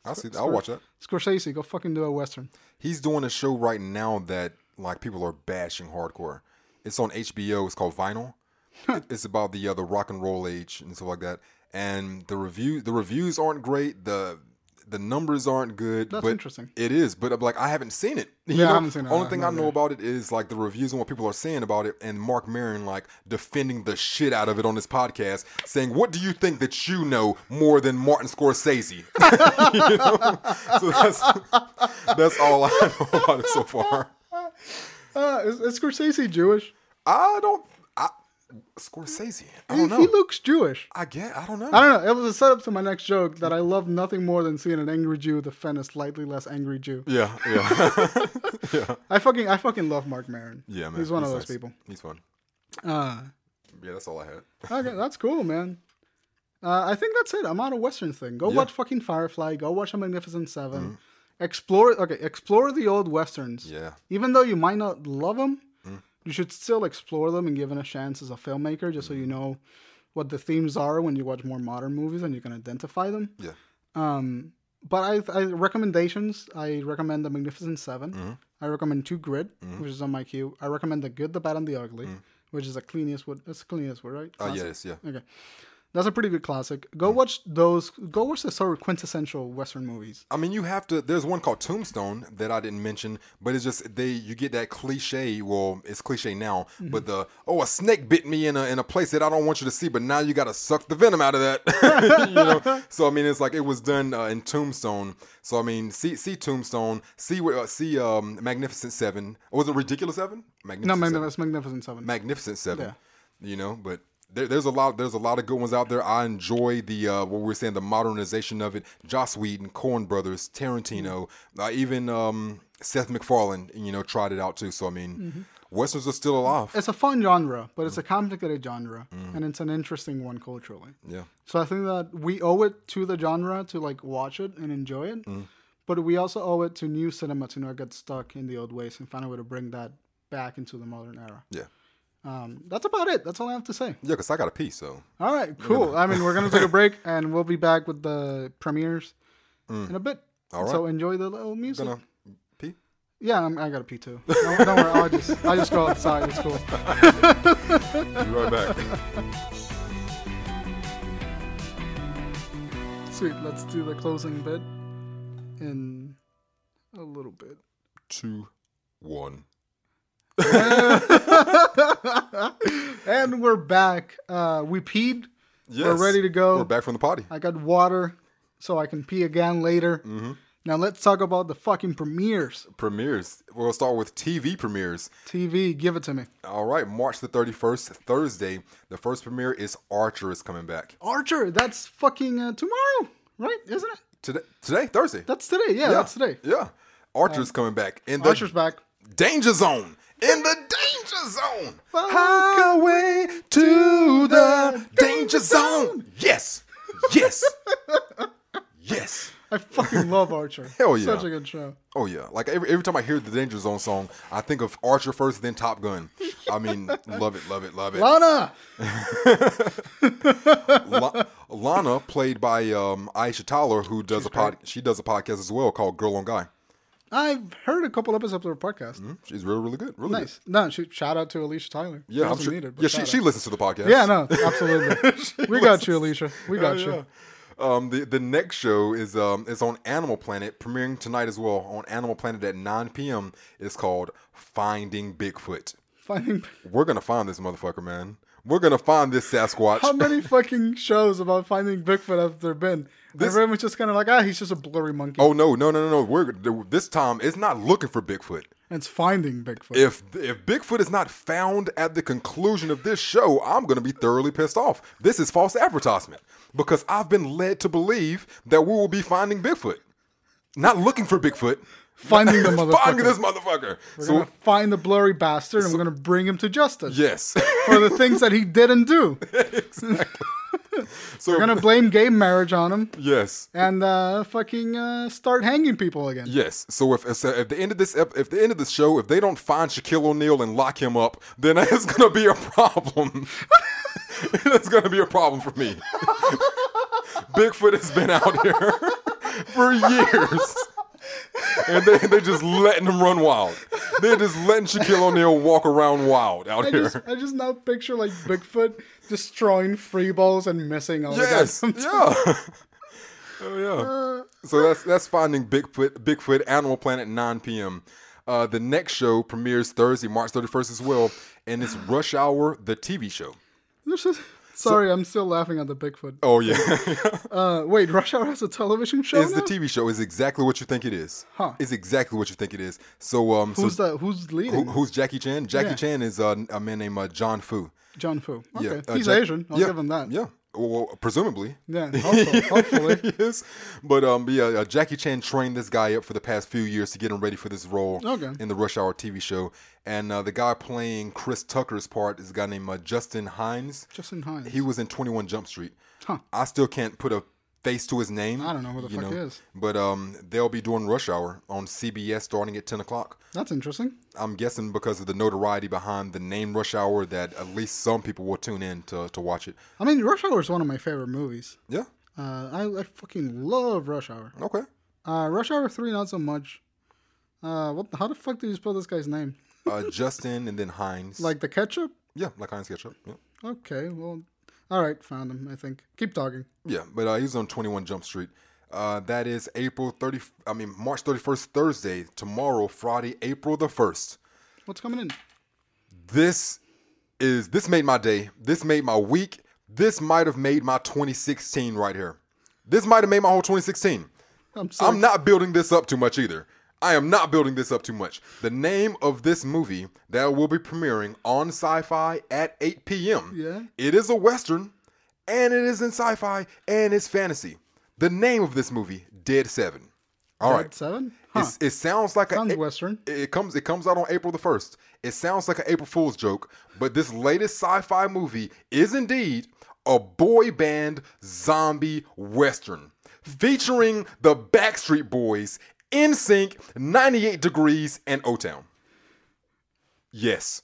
I'll see. I'll watch that. Scorsese, go fucking do a western. He's doing a show right now that like people are bashing hardcore. It's on HBO. It's called Vinyl. it's about the uh, the rock and roll age and stuff like that. And the review the reviews aren't great. The the numbers aren't good. That's interesting. It is, but like I haven't seen it. You yeah, know? I haven't seen it. Only thing I know about it is like the reviews and what people are saying about it, and Marc Maron like defending the shit out of it on this podcast, saying, "What do you think that you know more than Martin Scorsese?" you know? So that's that's all I know about it so far. Uh, is, is Scorsese Jewish? I don't Scorsese. I don't he, know. He looks Jewish. I get. I don't know. I don't know. It was a setup to my next joke that I love nothing more than seeing an angry Jew defend a slightly less angry Jew. Yeah, yeah, yeah. I fucking, I fucking love Marc Maron. Yeah, man. He's one He's of those nice. people. He's fun. Uh, yeah, that's all I had. okay, that's cool, man. Uh, I think that's it. I'm out of Western thing. Go yeah. watch fucking Firefly. Go watch A Magnificent 7 mm-hmm. Explore. Okay, explore the old westerns. Yeah. Even though you might not love them, you should still explore them and give it a chance as a filmmaker, just so you know what the themes are when you watch more modern movies and you can identify them. Yeah. Um, but I, I recommendations. I recommend The Magnificent 7 mm-hmm. I recommend True Grit, mm-hmm. which is on my queue. I recommend The Good, the Bad, and the Ugly, mm-hmm. which is a Clint Eastwood. That's Clint Eastwood, right? Oh uh, yes, yeah. Okay. That's a pretty good classic. Go watch those. Go watch the sort of quintessential Western movies. I mean, you have to. There's one called Tombstone that I didn't mention, but it's just they. You get that cliche. Well, it's cliche now, mm-hmm. but the oh, a snake bit me in a in a place that I don't want you to see, but now you got to suck the venom out of that. you know. So I mean, it's like it was done uh, in Tombstone. So I mean, see see Tombstone, see uh, see um, Magnificent Seven. Or was it Ridiculous Seven? Magnificent no, Magnificent Seven. Magnificent Seven. Magnificent Seven. Yeah. You know, but there, there's a lot there's a lot of good ones out there. I enjoy the uh, what we're saying the modernization of it. Joss Whedon, Coen Brothers, Tarantino, uh, even um, Seth MacFarlane, you know, tried it out too. So I mean, mm-hmm. westerns are still alive. It's a fun genre, but it's a complicated genre, mm-hmm. and it's an interesting one culturally. Yeah. So I think that we owe it to the genre to like watch it and enjoy it, mm-hmm. but we also owe it to new cinema to not get stuck in the old ways and find a way to bring that back into the modern era. Yeah. Um, that's about it. That's all I have to say. Yeah, because I got a piece. So. All right, cool. I mean, we're gonna take a break, and we'll be back with the premieres mm. in a bit. All right. So enjoy the little music. Gonna pee? Yeah, I'm, i got to pee too. Don't, don't worry. I'll just I'll just go outside. It's cool. be right back. Sweet. Let's do the closing bit in a little bit. Two, one. and we're back. Uh, we peed. Yes. We're ready to go. We're back from the potty. I got water so I can pee again later. Mm-hmm. Now let's talk about the fucking premieres. Premieres. We'll start with TV premieres. TV, give it to me. All right, March the 31st, Thursday. The first premiere is Archer is coming back. Archer, that's fucking uh, tomorrow, right? Isn't it? Today, today, Thursday. That's today. Yeah, yeah. that's today. Yeah. Archer's um, coming back. In the Archer's back. Danger Zone in the danger zone. Highway to the danger zone. Yes. Yes. yes. I fucking love Archer. Hell yeah. Such a good show. Oh yeah. Like every every time I hear the Danger Zone song, I think of Archer first, then Top Gun. I mean, love it, love it, love it. Lana. La- Lana, played by um, Aisha Tyler, who does She's a pod, she does a podcast as well called Girl on Guy. I've heard a couple episodes of her podcast. Mm-hmm. She's really, really good. Really nice. Good. No, she, shout out to Aisha Tyler. Yeah, I'm sure. Needed, yeah, she, she listens to the podcast. Yeah, no, absolutely. we got you, Aisha. We got yeah, you. Yeah. Um, the the next show is um is on Animal Planet, premiering tonight as well on Animal Planet at 9 p.m. It's called Finding Bigfoot. Finding. We're gonna find this motherfucker, man. We're gonna find this Sasquatch. How many fucking shows about finding Bigfoot have there been? This, Everyone's just kind of like, ah, he's just a blurry monkey. Oh no, no, no, no, no. We're this time it's not looking for Bigfoot. It's finding Bigfoot. If if Bigfoot is not found at the conclusion of this show, I'm going to be thoroughly pissed off. This is false advertisement because I've been led to believe that we will be finding Bigfoot, not looking for Bigfoot. Finding the motherfucker. Finding this motherfucker. We're So gonna find the blurry bastard and we're gonna bring him to justice yes, for the things that he didn't do. so We're gonna blame gay marriage on him yes, and uh, fucking uh, start hanging people again. Yes. So if if the end of this ep- if the end of the show if they don't find Shaquille O'Neal and lock him up, then it's gonna be a problem. it's gonna be a problem for me. Bigfoot has been out here for years. And they they just letting him run wild. They're just letting Shaquille O'Neal walk around wild out I here. just, I just now picture like Bigfoot destroying free balls and missing all Yes. the guys. Yeah. oh yeah. So that's that's finding Bigfoot Bigfoot Animal Planet 9 p.m. Uh, the next show premieres Thursday, March 31st as well, and it's Rush Hour, the TV show. Is- Sorry, I'm still laughing at the Bigfoot. Oh yeah, Uh, wait, Rush Hour has a television show it's now? the TV show. Is exactly what you think it is. Huh. It's exactly what you think it is. So um, who's so the who's leading? who, who's Jackie Chan? Jackie Yeah. Chan is uh, a man named uh, Jon Foo. Jon Foo. Okay, Yeah, uh, he's Jack- Asian. I'll yeah, give him that. Yeah, well, presumably. Yeah, hopefully. hopefully. yes, but um, yeah, uh, Jackie Chan trained this guy up for the past few years to get him ready for this role Okay. in the Rush Hour TV show. And uh, the guy playing Chris Tucker's part is a guy named uh, Justin Hines. Justin Hines. He was in Twenty One Jump Street. Huh. I still can't put a face to his name. I don't know who the you fuck he is. But um, they'll be doing Rush Hour on CBS starting at ten o'clock. That's interesting. I'm guessing because of the notoriety behind the name Rush Hour that at least some people will tune in to, to watch it. I mean, Rush Hour is one of my favorite movies. Yeah. Uh, I, I fucking love Rush Hour. Okay. Uh, Rush Hour 3, not so much. Uh, what? How the fuck do you spell this guy's name? Uh, Justin and then Hines. Like the ketchup? yeah, like Heinz ketchup. Yeah. Okay, well, all right, found him. I think. Keep talking. Yeah, but uh, he's on 21 Jump Street. Uh, that is April 30. I mean March 31st, Thursday. Tomorrow, Friday, April the 1st. What's coming in? This is this made my day. This made my week. This might have made my 2016 right here. This might have made my whole 2016. I'm I'm not building this up too much either. I am not building this up too much. The name of this movie that will be premiering on Sci-Fi at 8 p.m. Yeah. It is a western, and it is in sci-fi, and it's fantasy. The name of this movie, Dead Seven. All right. Dead Seven? Huh. It sounds like Sounds a, Western. It comes it comes out on April the first. It sounds like an April Fool's joke, but this latest sci-fi movie is indeed a boy band zombie western featuring the Backstreet Boys, NSYNC, 98 Degrees, and O Town. Yes.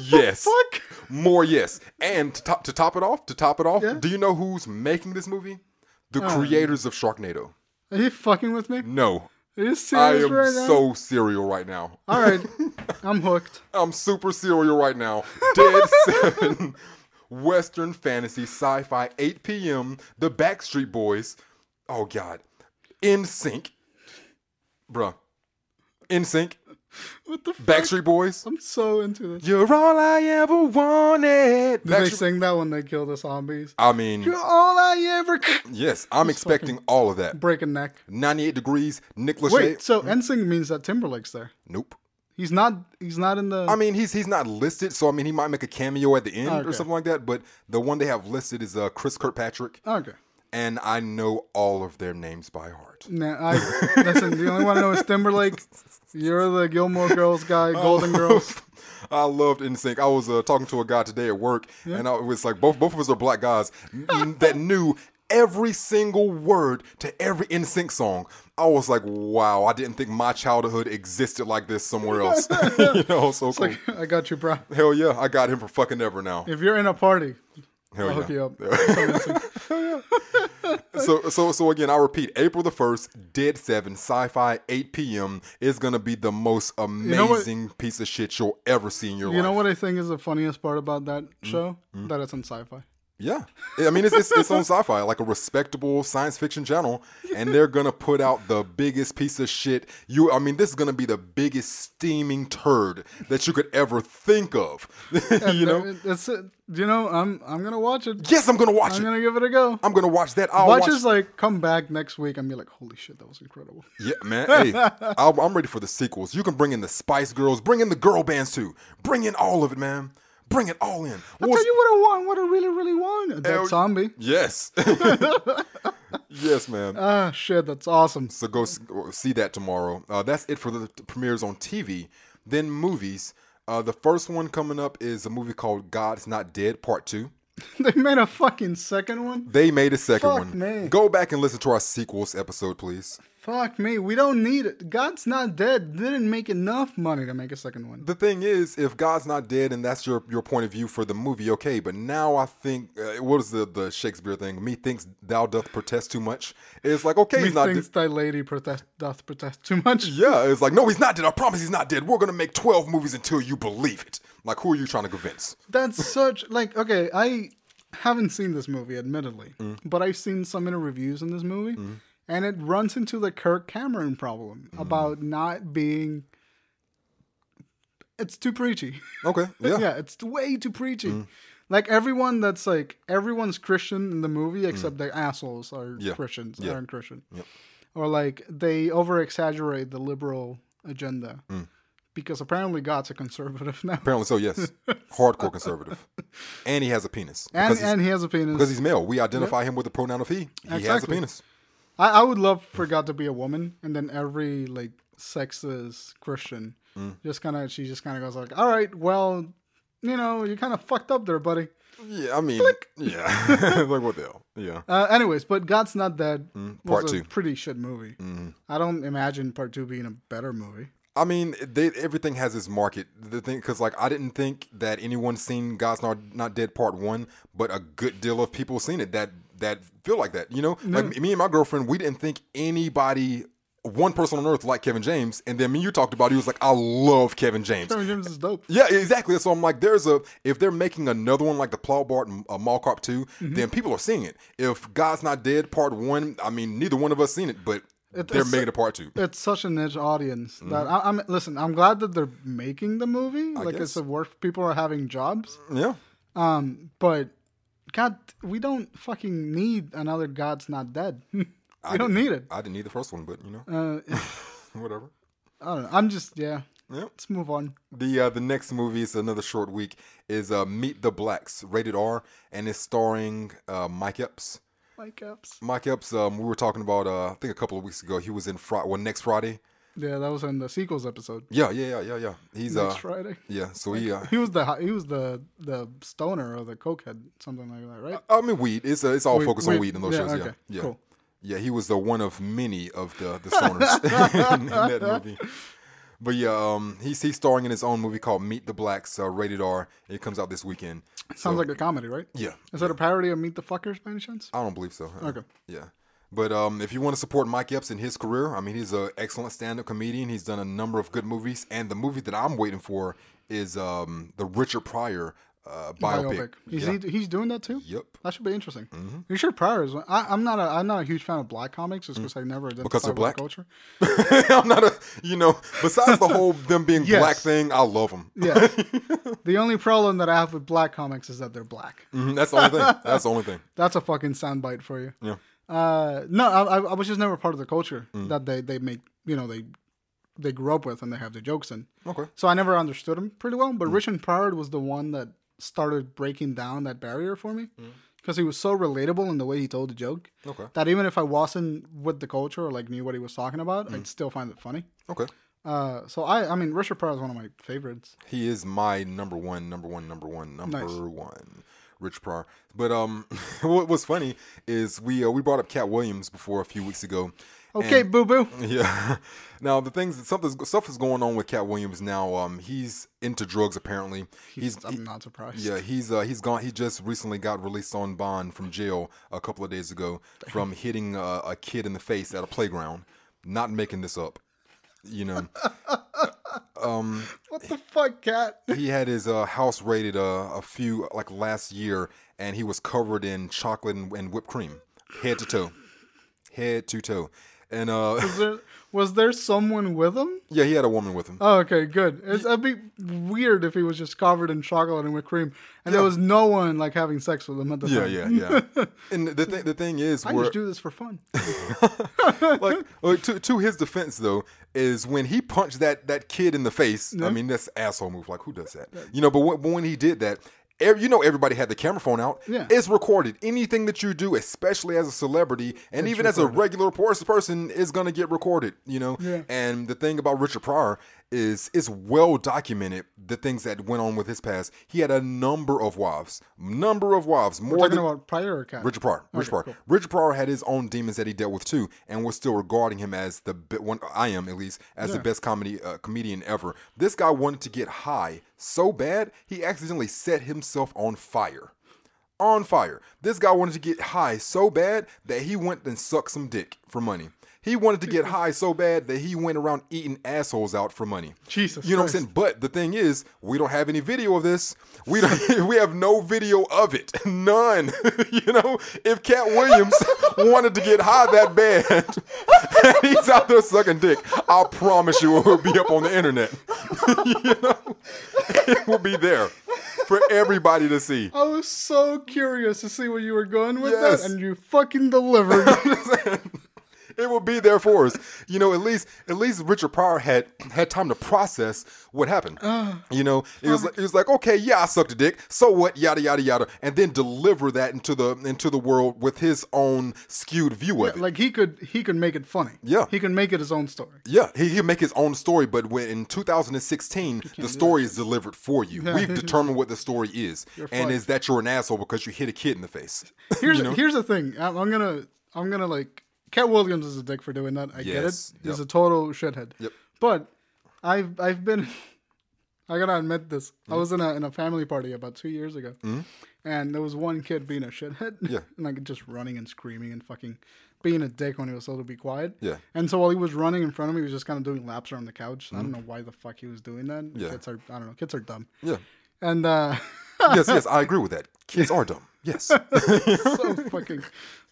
yes. Fuck. More yes. And to top, to top it off, to top it off, Yeah. Do you know who's making this movie? The uh, creators of Sharknado. Are you fucking with me? No. Are you I am right now? so serial right now. All right, I'm hooked. I'm super serial right now. Dead Seven, Western fantasy, sci-fi, 8 p.m. The Backstreet Boys. Oh God, NSYNC, bruh. NSYNC, What the fuck? Backstreet Boys. I'm so into this. You're all I ever wanted. Did they sing that when they kill the zombies? I mean, You're all I ever yes, I'm expecting all of that. break a neck. 98 degrees, Nick Lachey. Wait, so NSYNC means that Timberlake's there. Nope. He's not. He's not in the. I mean, he's he's not listed, so I mean, he might make a cameo at the end or Okay. something like that. But the one they have listed is uh, Chris Kirkpatrick, okay. And I know all of their names by heart. Nah, I listen. The only one I know is Timberlake. You're the Gilmore Girls guy. Golden Girls. I loved NSYNC. I was uh, talking to a guy today at work, and I, it was like both both of us are black guys that knew every single word to every NSYNC song. I was like, wow, I didn't think my childhood existed like this somewhere else. you know, so cool. Like, I got you, bro. Hell yeah, I got him for fucking ever now. If you're in a party, Hell I'll yeah. hook you up. so so so again, I repeat, April the first, Dead Seven, Sci-Fi, 8 p.m. is gonna be the most know what- amazing piece of shit you'll ever see in your You life. You know what I think is the funniest part about that Mm, show? That it's on sci-fi. Yeah, I mean it's, it's, it's on Sci-Fi, like a respectable science fiction channel, and they're gonna put out the biggest piece of shit. You, I mean, this is gonna be the biggest steaming turd that you could ever think of. you know, it's you know I'm I'm gonna watch it. Yes, I'm gonna watch it. I'm gonna give it a go. I'm gonna watch that. I'll watch, watch us like come back next week and be like, holy shit, that was incredible. Yeah, man. Hey, I'll, I'm ready for the sequels. You can bring in the Spice Girls, bring in the girl bands too, bring in all of it, man. Bring it all in. I'll tell you what I want. What I really, really want. A dead Hell- zombie. Yes. yes, man. Ah, shit, that's awesome. So go see that tomorrow. Uh, that's it for the premieres on TV. Then movies. Uh, the first one coming up is a movie called God's Not Dead Part Two. they made a fucking second one. They made a second Fuck one. me. Go back and listen to our sequels episode, please. Fuck me. We don't need it. God's not dead. Didn't make enough money to make a second one. The thing is, if God's not dead and that's your, your point of view for the movie, okay. But now I think, uh, what is the, the Shakespeare thing? Me thinks thou doth protest too much. It's like, okay, he's not Methinks dead. thy lady protest, doth protest too much. Yeah, it's like, no, he's not dead. I promise he's not dead. We're going to make 12 movies until you believe it. Like, who are you trying to convince? That's such like okay. I haven't seen this movie, admittedly, Mm. but I've seen some reviews in this movie, and it runs into the Kirk Cameron problem Mm. about not being. It's too preachy. Okay, yeah. yeah, it's way too preachy. Mm. Like everyone that's like everyone's Christian in the movie except the assholes are Mm. Yeah. Christians Yeah. aren't Christian. Yep. Or like they over exaggerate the liberal agenda. Mm. Because apparently God's a conservative now. Apparently so, yes. Hardcore conservative. And he has a penis. And and he has a penis. because he's male. We identify him with the pronoun of he. He has a penis. I, I would love for God to be a woman, and then every like sexist Christian Mm. just kind of she just kind of goes like, "All right, well, you know, you kind of fucked up there, buddy." Yeah, I mean, yeah. like, what the hell? Yeah. Uh, anyways, but God's not dead. Mm, part was two. Pretty shit movie. I don't imagine part two being a better movie. I mean, they, everything has its market. The thing, because like I didn't think that anyone seen God's Not Not Dead Part One, but a good deal of people seen it that that feel like that. You know, like me and my girlfriend, we didn't think anybody, one person on earth, liked Kevin James, and then me you talked about. it, He was like, I love Kevin James. Kevin James is dope. Yeah, exactly. So I'm like, there's a if they're making another one like the Paul Blart and uh, Mall Cop 2 Mm-hmm. then people are seeing it. If God's Not Dead Part One, I mean, neither one of us seen it, but It- they're making a part two. It's such a niche audience Mm-hmm. that I, I'm. Listen, I'm glad that they're making the movie. like it's guess. a work. People are having jobs. Yeah. Um, but God, we don't fucking need another God's not dead. we don't need it. I didn't need the first one, but you know, Uh, whatever. I don't know. I'm just yeah. Yeah. Let's move on. The uh, the next movie is another short week is uh, Meet the Blacks, rated R, and it's starring uh, Mike Epps. Mike Epps. Mike Epps, um, we were talking about uh, I think a couple of weeks ago. He was in Friday, well, next Friday. Yeah, that was in the sequels episode. Yeah, yeah, yeah, yeah, yeah. He's Next uh, Friday. yeah. So he, uh, He was the he was the the stoner or the cokehead, something like that, right? I mean, weed. It's uh, it's all Weed- focused on weed. weed in those Yeah, shows. okay, Yeah, yeah, cool. yeah. He was the one of many of the the stoners in, that movie. But yeah, um, he's he's starring in his own movie called Meet the Blacks, uh, rated R. It comes out this weekend. Sounds So- like a comedy, right? yeah. Is that a parody of Meet the Fuckers by any chance? I don't believe so. Okay. Yeah. But um, if you want to support Mike Epps in his career, I mean, he's an excellent stand-up comedian. He's done a number of good movies, and the movie that I'm waiting for is um, the Richard Pryor uh, biopic. He's Yeah. he, he's doing that too. Yep. That should be interesting. Richard Pryor is. I, I'm not a I'm not a huge fan of black comics just because I never identify Because they're black? culture. I'm not a, you know, besides the whole them being Yes. black thing, I love them. Yeah. the only problem that I have with black comics is that they're black. that's the only thing. That's the only thing. That's a fucking soundbite for you. Yeah. Uh, no, I, I- was just never part of the culture Mm. that they, they make, you know, they they grew up with and they have their jokes in. Okay. So I never understood them pretty well. Mm. But Richard Pryor was the one that started breaking down that barrier for me Mm. because he was so relatable in the way he told the joke Okay. that even if I wasn't with the culture or like knew what he was talking about, Mm. I'd still find it funny. Okay. Uh, so I, I mean, Richard Pryor is one of my favorites. He is my number one, number one, number one, number Nice. one. Rich Pryor. But um, what was funny is we uh, we brought up Katt Williams before a few weeks ago. Okay, boo boo. Yeah. Now the things something stuff is going on with Katt Williams now. Um, he's into drugs apparently. He's, he- I'm not surprised. yeah, he's uh, he's gone. He just recently got released on bond from jail a couple of days ago from hitting uh, a kid in the face at a playground. Not making this up. You know, What the fuck, cat? he had his uh, house raided uh, a few like last year, and he was covered in chocolate and, and whipped cream, head to toe, head to toe. And uh, Was there, was there someone with him? yeah, he had a woman with him. Oh, okay, good. It's, it'd be weird if he was just covered in chocolate and whipped cream, and there was no one like having sex with him at the Yeah, time. yeah, yeah. and the thing, the thing is, I just do this for fun. like uh, to to his defense though is when he punched that that kid in the face. I mean, that's asshole move. Like who does that? You know, but when, but when he did that. You know, everybody had the camera phone out. Yeah. It's recorded. Anything that you do, especially as a celebrity and even as a regular person, is going to get recorded. You know, Yeah. and the thing about Richard Pryor is it's well documented the things that went on with his past. He had a number of wives, number of wives, more Talking than about Pryor or? Richard Pryor. Richard Pryor. cool. Richard Pryor had his own demons that he dealt with too, and we're still regarding him as the one. I am at least as the best comedy uh, comedian ever. This guy wanted to get high so bad he accidentally set himself on fire. On fire. This guy wanted to get high so bad that he went and sucked some dick for money. He wanted to get high so bad that he went around eating assholes out for money. Jesus You know what I'm saying? But the thing is, we don't have any video of this. We don't we have no video of it. None. you know, if Katt Williams wanted to get high that bad and he's out there sucking dick, I promise you it will be up on the internet. you know? It will be there for everybody to see. I was so curious to see where you were going with Yes. that, and you fucking delivered. It will be there for us. You know, at least at least Richard Pryor had had time to process what happened. Uh, you know, it was like, it was like, okay, yeah, I sucked a dick. So what? Yada yada yada, and then deliver that into the into the world with his own skewed view of it. like he could, he could make it funny. Yeah. he can make it his own story. Yeah, he can make his own story, but when in 2016, the story is delivered for you. We've determined what the story is, and is that you're an asshole because you hit a kid in the face. Here's here's the thing. I'm, I'm gonna I'm gonna like Katt Williams is a dick for doing that. I get it. Yes, He's yep. a total shithead. Yep. But I've I've been I gotta admit this. I mm. was in a in a family party about two years ago, mm. and there was one kid being a shithead. Yeah. and like just running and screaming and fucking being a dick when he was told to be quiet. Yeah. And so while he was running in front of me, he was just kind of doing laps around the couch. I don't mm. know why the fuck he was doing that. Yeah. Kids are I don't know. Kids are dumb. Yeah. And uh Yes, yes, I agree with that. Kids are dumb. Yes. so fucking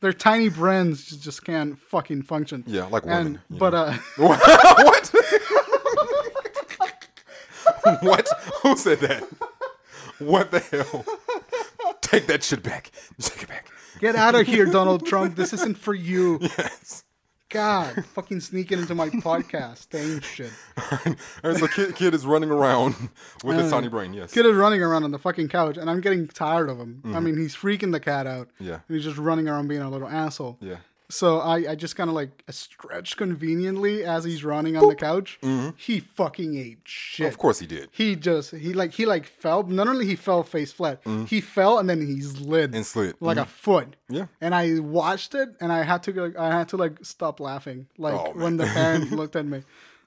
their tiny brains just, just can't fucking function. Yeah, like and women, you but uh what? what? Who said that? What the hell? Take that shit back. Take it back. get out of here, Donald Trump. This isn't for you. Yes. God, fucking sneaking into my podcast, dang shit. And so kid, kid is running around with his tiny brain. Yes. Kid is running around on the fucking couch, and I'm getting tired of him. I mean, he's freaking the cat out. Mm-hmm. Yeah. And he's just running around being a little asshole. Yeah. So I, I just kind of like stretched conveniently as he's running on the couch. He fucking ate shit. Mm-hmm. Of course he did. He just he like he like fell. Not only he fell face flat, he fell and then he slid Mm-hmm. And slid. like a foot. Yeah. And I watched it and I had to go. I had to like stop laughing. Like Oh, when the parent looked at me,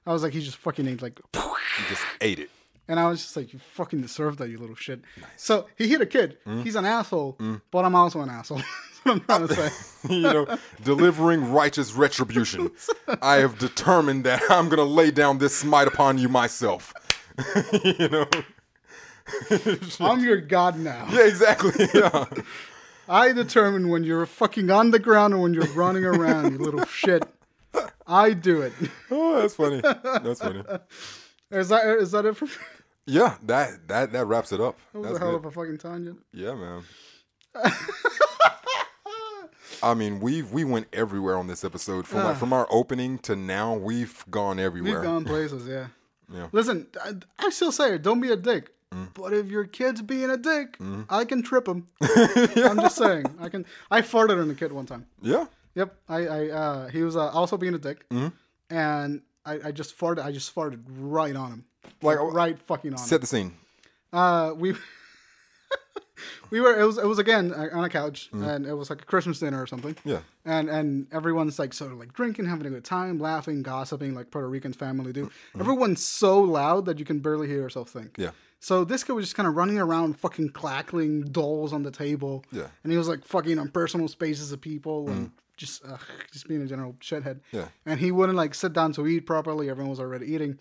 I was like, he just fucking ate like. He just ate it. And I was just like, you fucking deserve that, you little shit. So he hit a kid. Mm. He's an asshole, but I'm also an asshole. What I'm trying to say. you know, delivering righteous retribution. I have determined that I'm gonna lay down this smite upon you myself. you know. I'm your god now. Yeah, exactly. Yeah. I determine when you're fucking on the ground and when you're running around, you little shit. I do it. Oh, that's funny. That's funny. Is that is that it for? Yeah, that that that wraps it up. That was That's a hell good. of a fucking tangent. Yeah, man. I mean, we we went everywhere on this episode from like from our opening to now. We've gone everywhere. We've gone places, yeah. Yeah. Listen, I, I still say it. Don't be a dick. Mm. But if your kid's being a dick, I can trip him. I'm just saying. I can. I farted on a kid one time. Yeah. Yep. I. I. Uh, he was uh, also being a dick, Mm-hmm. and I, I just farted. I just farted right on him. Like, right fucking on him. Set the scene. Uh, we. we were. It was. It was again uh, on a couch, Mm-hmm. and it was like a Christmas dinner or something. Yeah. and and everyone's like sort of like drinking, having a good time, laughing, gossiping, like Puerto Ricans family do. Everyone's so loud that you can barely hear yourself think. Mm-hmm. Yeah. So this guy was just kind of running around, fucking clackling dolls on the table. Yeah. And he was like fucking on personal spaces of people and just ugh, just being a general shithead. Yeah. And he wouldn't like sit down to eat properly. Everyone was already eating.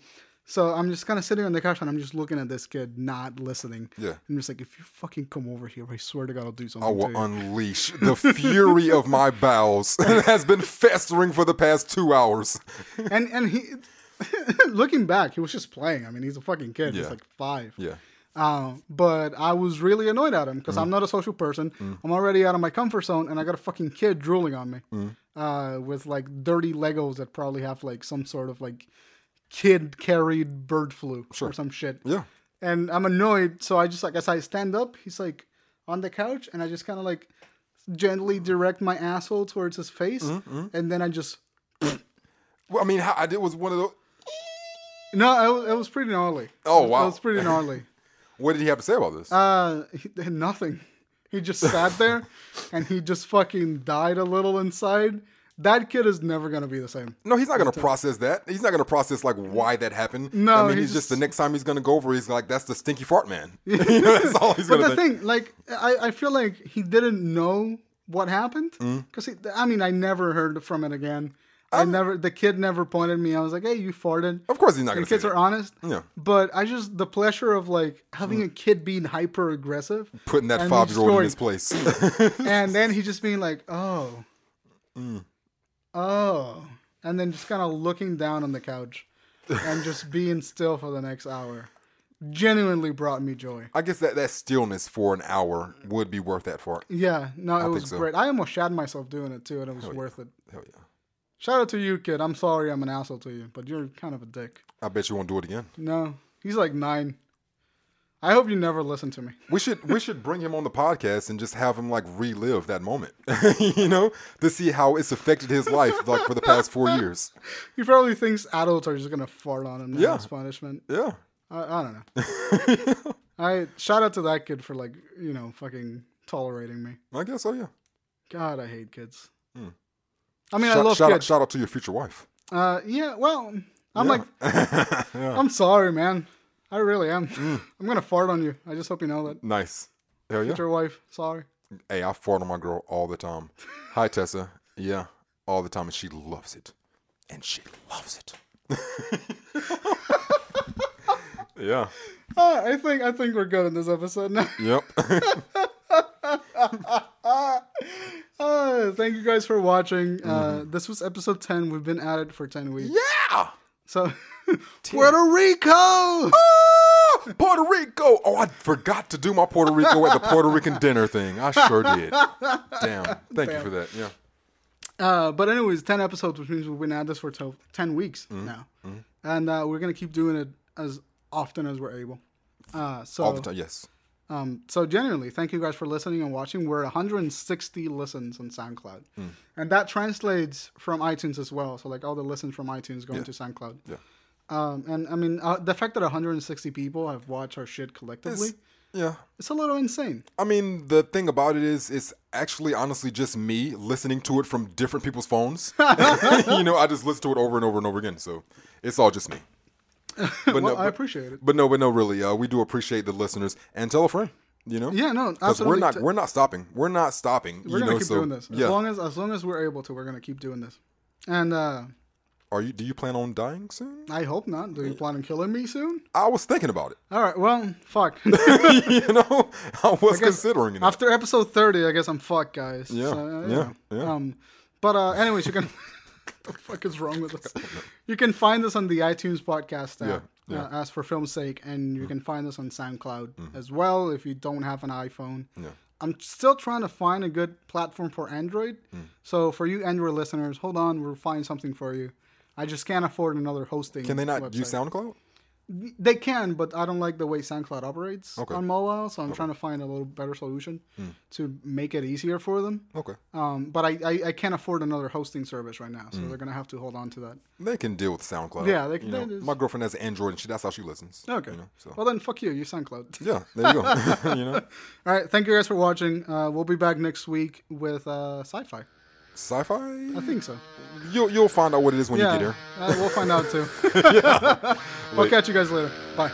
So I'm just kind of sitting on the couch and I'm just looking at this kid not listening. Yeah. I'm just like, if you fucking come over here, I swear to God, I'll do something. I will to you. unleash the fury of my bowels that has been festering for the past two hours. and and he, looking back, he was just playing. I mean, he's a fucking kid. Yeah. He's like five. Yeah. Uh, but I was really annoyed at him because I'm not a social person. I'm already out of my comfort zone, and I got a fucking kid drooling on me uh, with like dirty Legos that probably have like some sort of like kid carried bird flu or some shit. Yeah. And I'm annoyed, so I just like as I stand up, he's like on the couch, and I just kind of like gently direct my asshole towards his face, and then I just Well, I mean, how, I did was one of those. no, it was, it was pretty gnarly. Oh, wow. it was pretty gnarly. What did he have to say about this? Uh, he, nothing. He just sat there and he just fucking died a little inside. That kid is never gonna be the same. no, he's not going to process that. He's not going to process like why that happened. No, I mean, he he's just, just- the next time he's going to go over, he's like, "That's the stinky fart man." you know, that's all he's But going to the think. thing, like, I, I feel like he didn't know what happened Mm. because I mean, I never heard from it again. I never, the kid never pointed me. I was like, "Hey, you farted." Of course, he's not going And to say kids that. are honest. Yeah. But I just the pleasure of like having a kid being hyper aggressive, putting that five year old in his place. and then he just being like, "Oh, Mm. Oh," and then just kind of looking down on the couch and just being still for the next hour, genuinely brought me joy. I guess that that stillness for an hour would be worth that fart. Yeah, no, it was so. great. I almost shat myself doing it too, and it was worth it. Hell yeah! Shout out to you, kid. I'm sorry I'm an asshole to you, but you're kind of a dick. I bet you won't do it again. No, he's like nine. I hope you never listen to me. We should we should bring him on the podcast and just have him like relive that moment, you know, to see how it's affected his life like for the past four years. He probably thinks adults are just gonna fart on him now Yeah. as punishment. Yeah, I, I don't know. I shout out to that kid for like you know fucking tolerating me. I guess so. Yeah. God, I hate kids. I mean, I love shout out, kids. shout out to your future wife. Uh, yeah. Well, I'm Yeah. like, I'm sorry, man. I really am. Mm. I'm gonna fart on you. I just hope you know that. Nice. Hell yeah. Future wife, sorry. Hey, I fart on my girl all the time. Hi, Tessa. Yeah, all the time, and she loves it. And she loves it. yeah. Uh, I think I think we're good in this episode now. Yep. Uh, thank you guys for watching. Uh, Mm-hmm. this was episode ten. We've been at it for ten weeks. yeah. So, Puerto Rico. Ah, Puerto Rico. Oh, I forgot to do my Puerto Rico at the Puerto Rican dinner thing. I sure did. Damn. Thank you for that. Yeah. Uh, but anyways, ten episodes, which means we've been at this for ten weeks Mm-hmm. now, and uh, we're gonna keep doing it as often as we're able. Uh, so, All the time. Yes. Um, so genuinely, thank you guys for listening and watching. We're 160 listens on SoundCloud, Hmm. and that translates from iTunes as well. So like all the listens from iTunes going to SoundCloud. Yeah. Um, and I mean, uh, the fact that 160 people have watched our shit collectively, it's, Yeah. It's a little insane. I mean, the thing about it is, it's actually honestly just me listening to it from different people's phones. you know, I just listen to it over and over and over again. So it's all just me. But Well, I but, appreciate it. but no, but no, really, uh, we do appreciate the listeners and tell a friend. You know, Yeah, no, because we're not we're not stopping. We're not stopping. We're you gonna know, keep so, doing this as Yeah. long as as long as we're able to. We're gonna keep doing this. And uh, Are you? Do you plan on dying soon? I hope not. Do you plan on killing me soon? I was thinking about it. All right. Well, fuck. you know, I was considering it. After episode 30, I guess I'm fucked, guys. Yeah, So, uh, yeah, yeah. Um, but uh, anyways, you can. what the fuck is wrong with us? You can find us on the iTunes podcast app. Yeah, yeah. Uh, as for film's sake, and you can find us on SoundCloud as well if you don't have an iPhone. Yeah. I'm still trying to find a good platform for Android. So for you Android listeners, hold on, we'll find something for you. I just can't afford another hosting. Can they not website. use SoundCloud? They can, but I don't like the way SoundCloud operates Okay. on mobile, so I'm trying to find a little better solution to make it easier for them. Okay, Um, but I, I, I can't afford another hosting service right now, so they're gonna have to hold on to that. they can deal with SoundCloud. Yeah, they can- that is- my girlfriend has Android, and she that's how she listens. Okay. You know, so Well then, fuck you. You SoundCloud. yeah, there you go. you know, All right. Thank you guys for watching. Uh, we'll be back next week with uh, sci-fi. Sci-fi. I think so. You'll you'll find out what it is when yeah, you get here. uh, we'll find out too. We'll catch you guys later. Bye.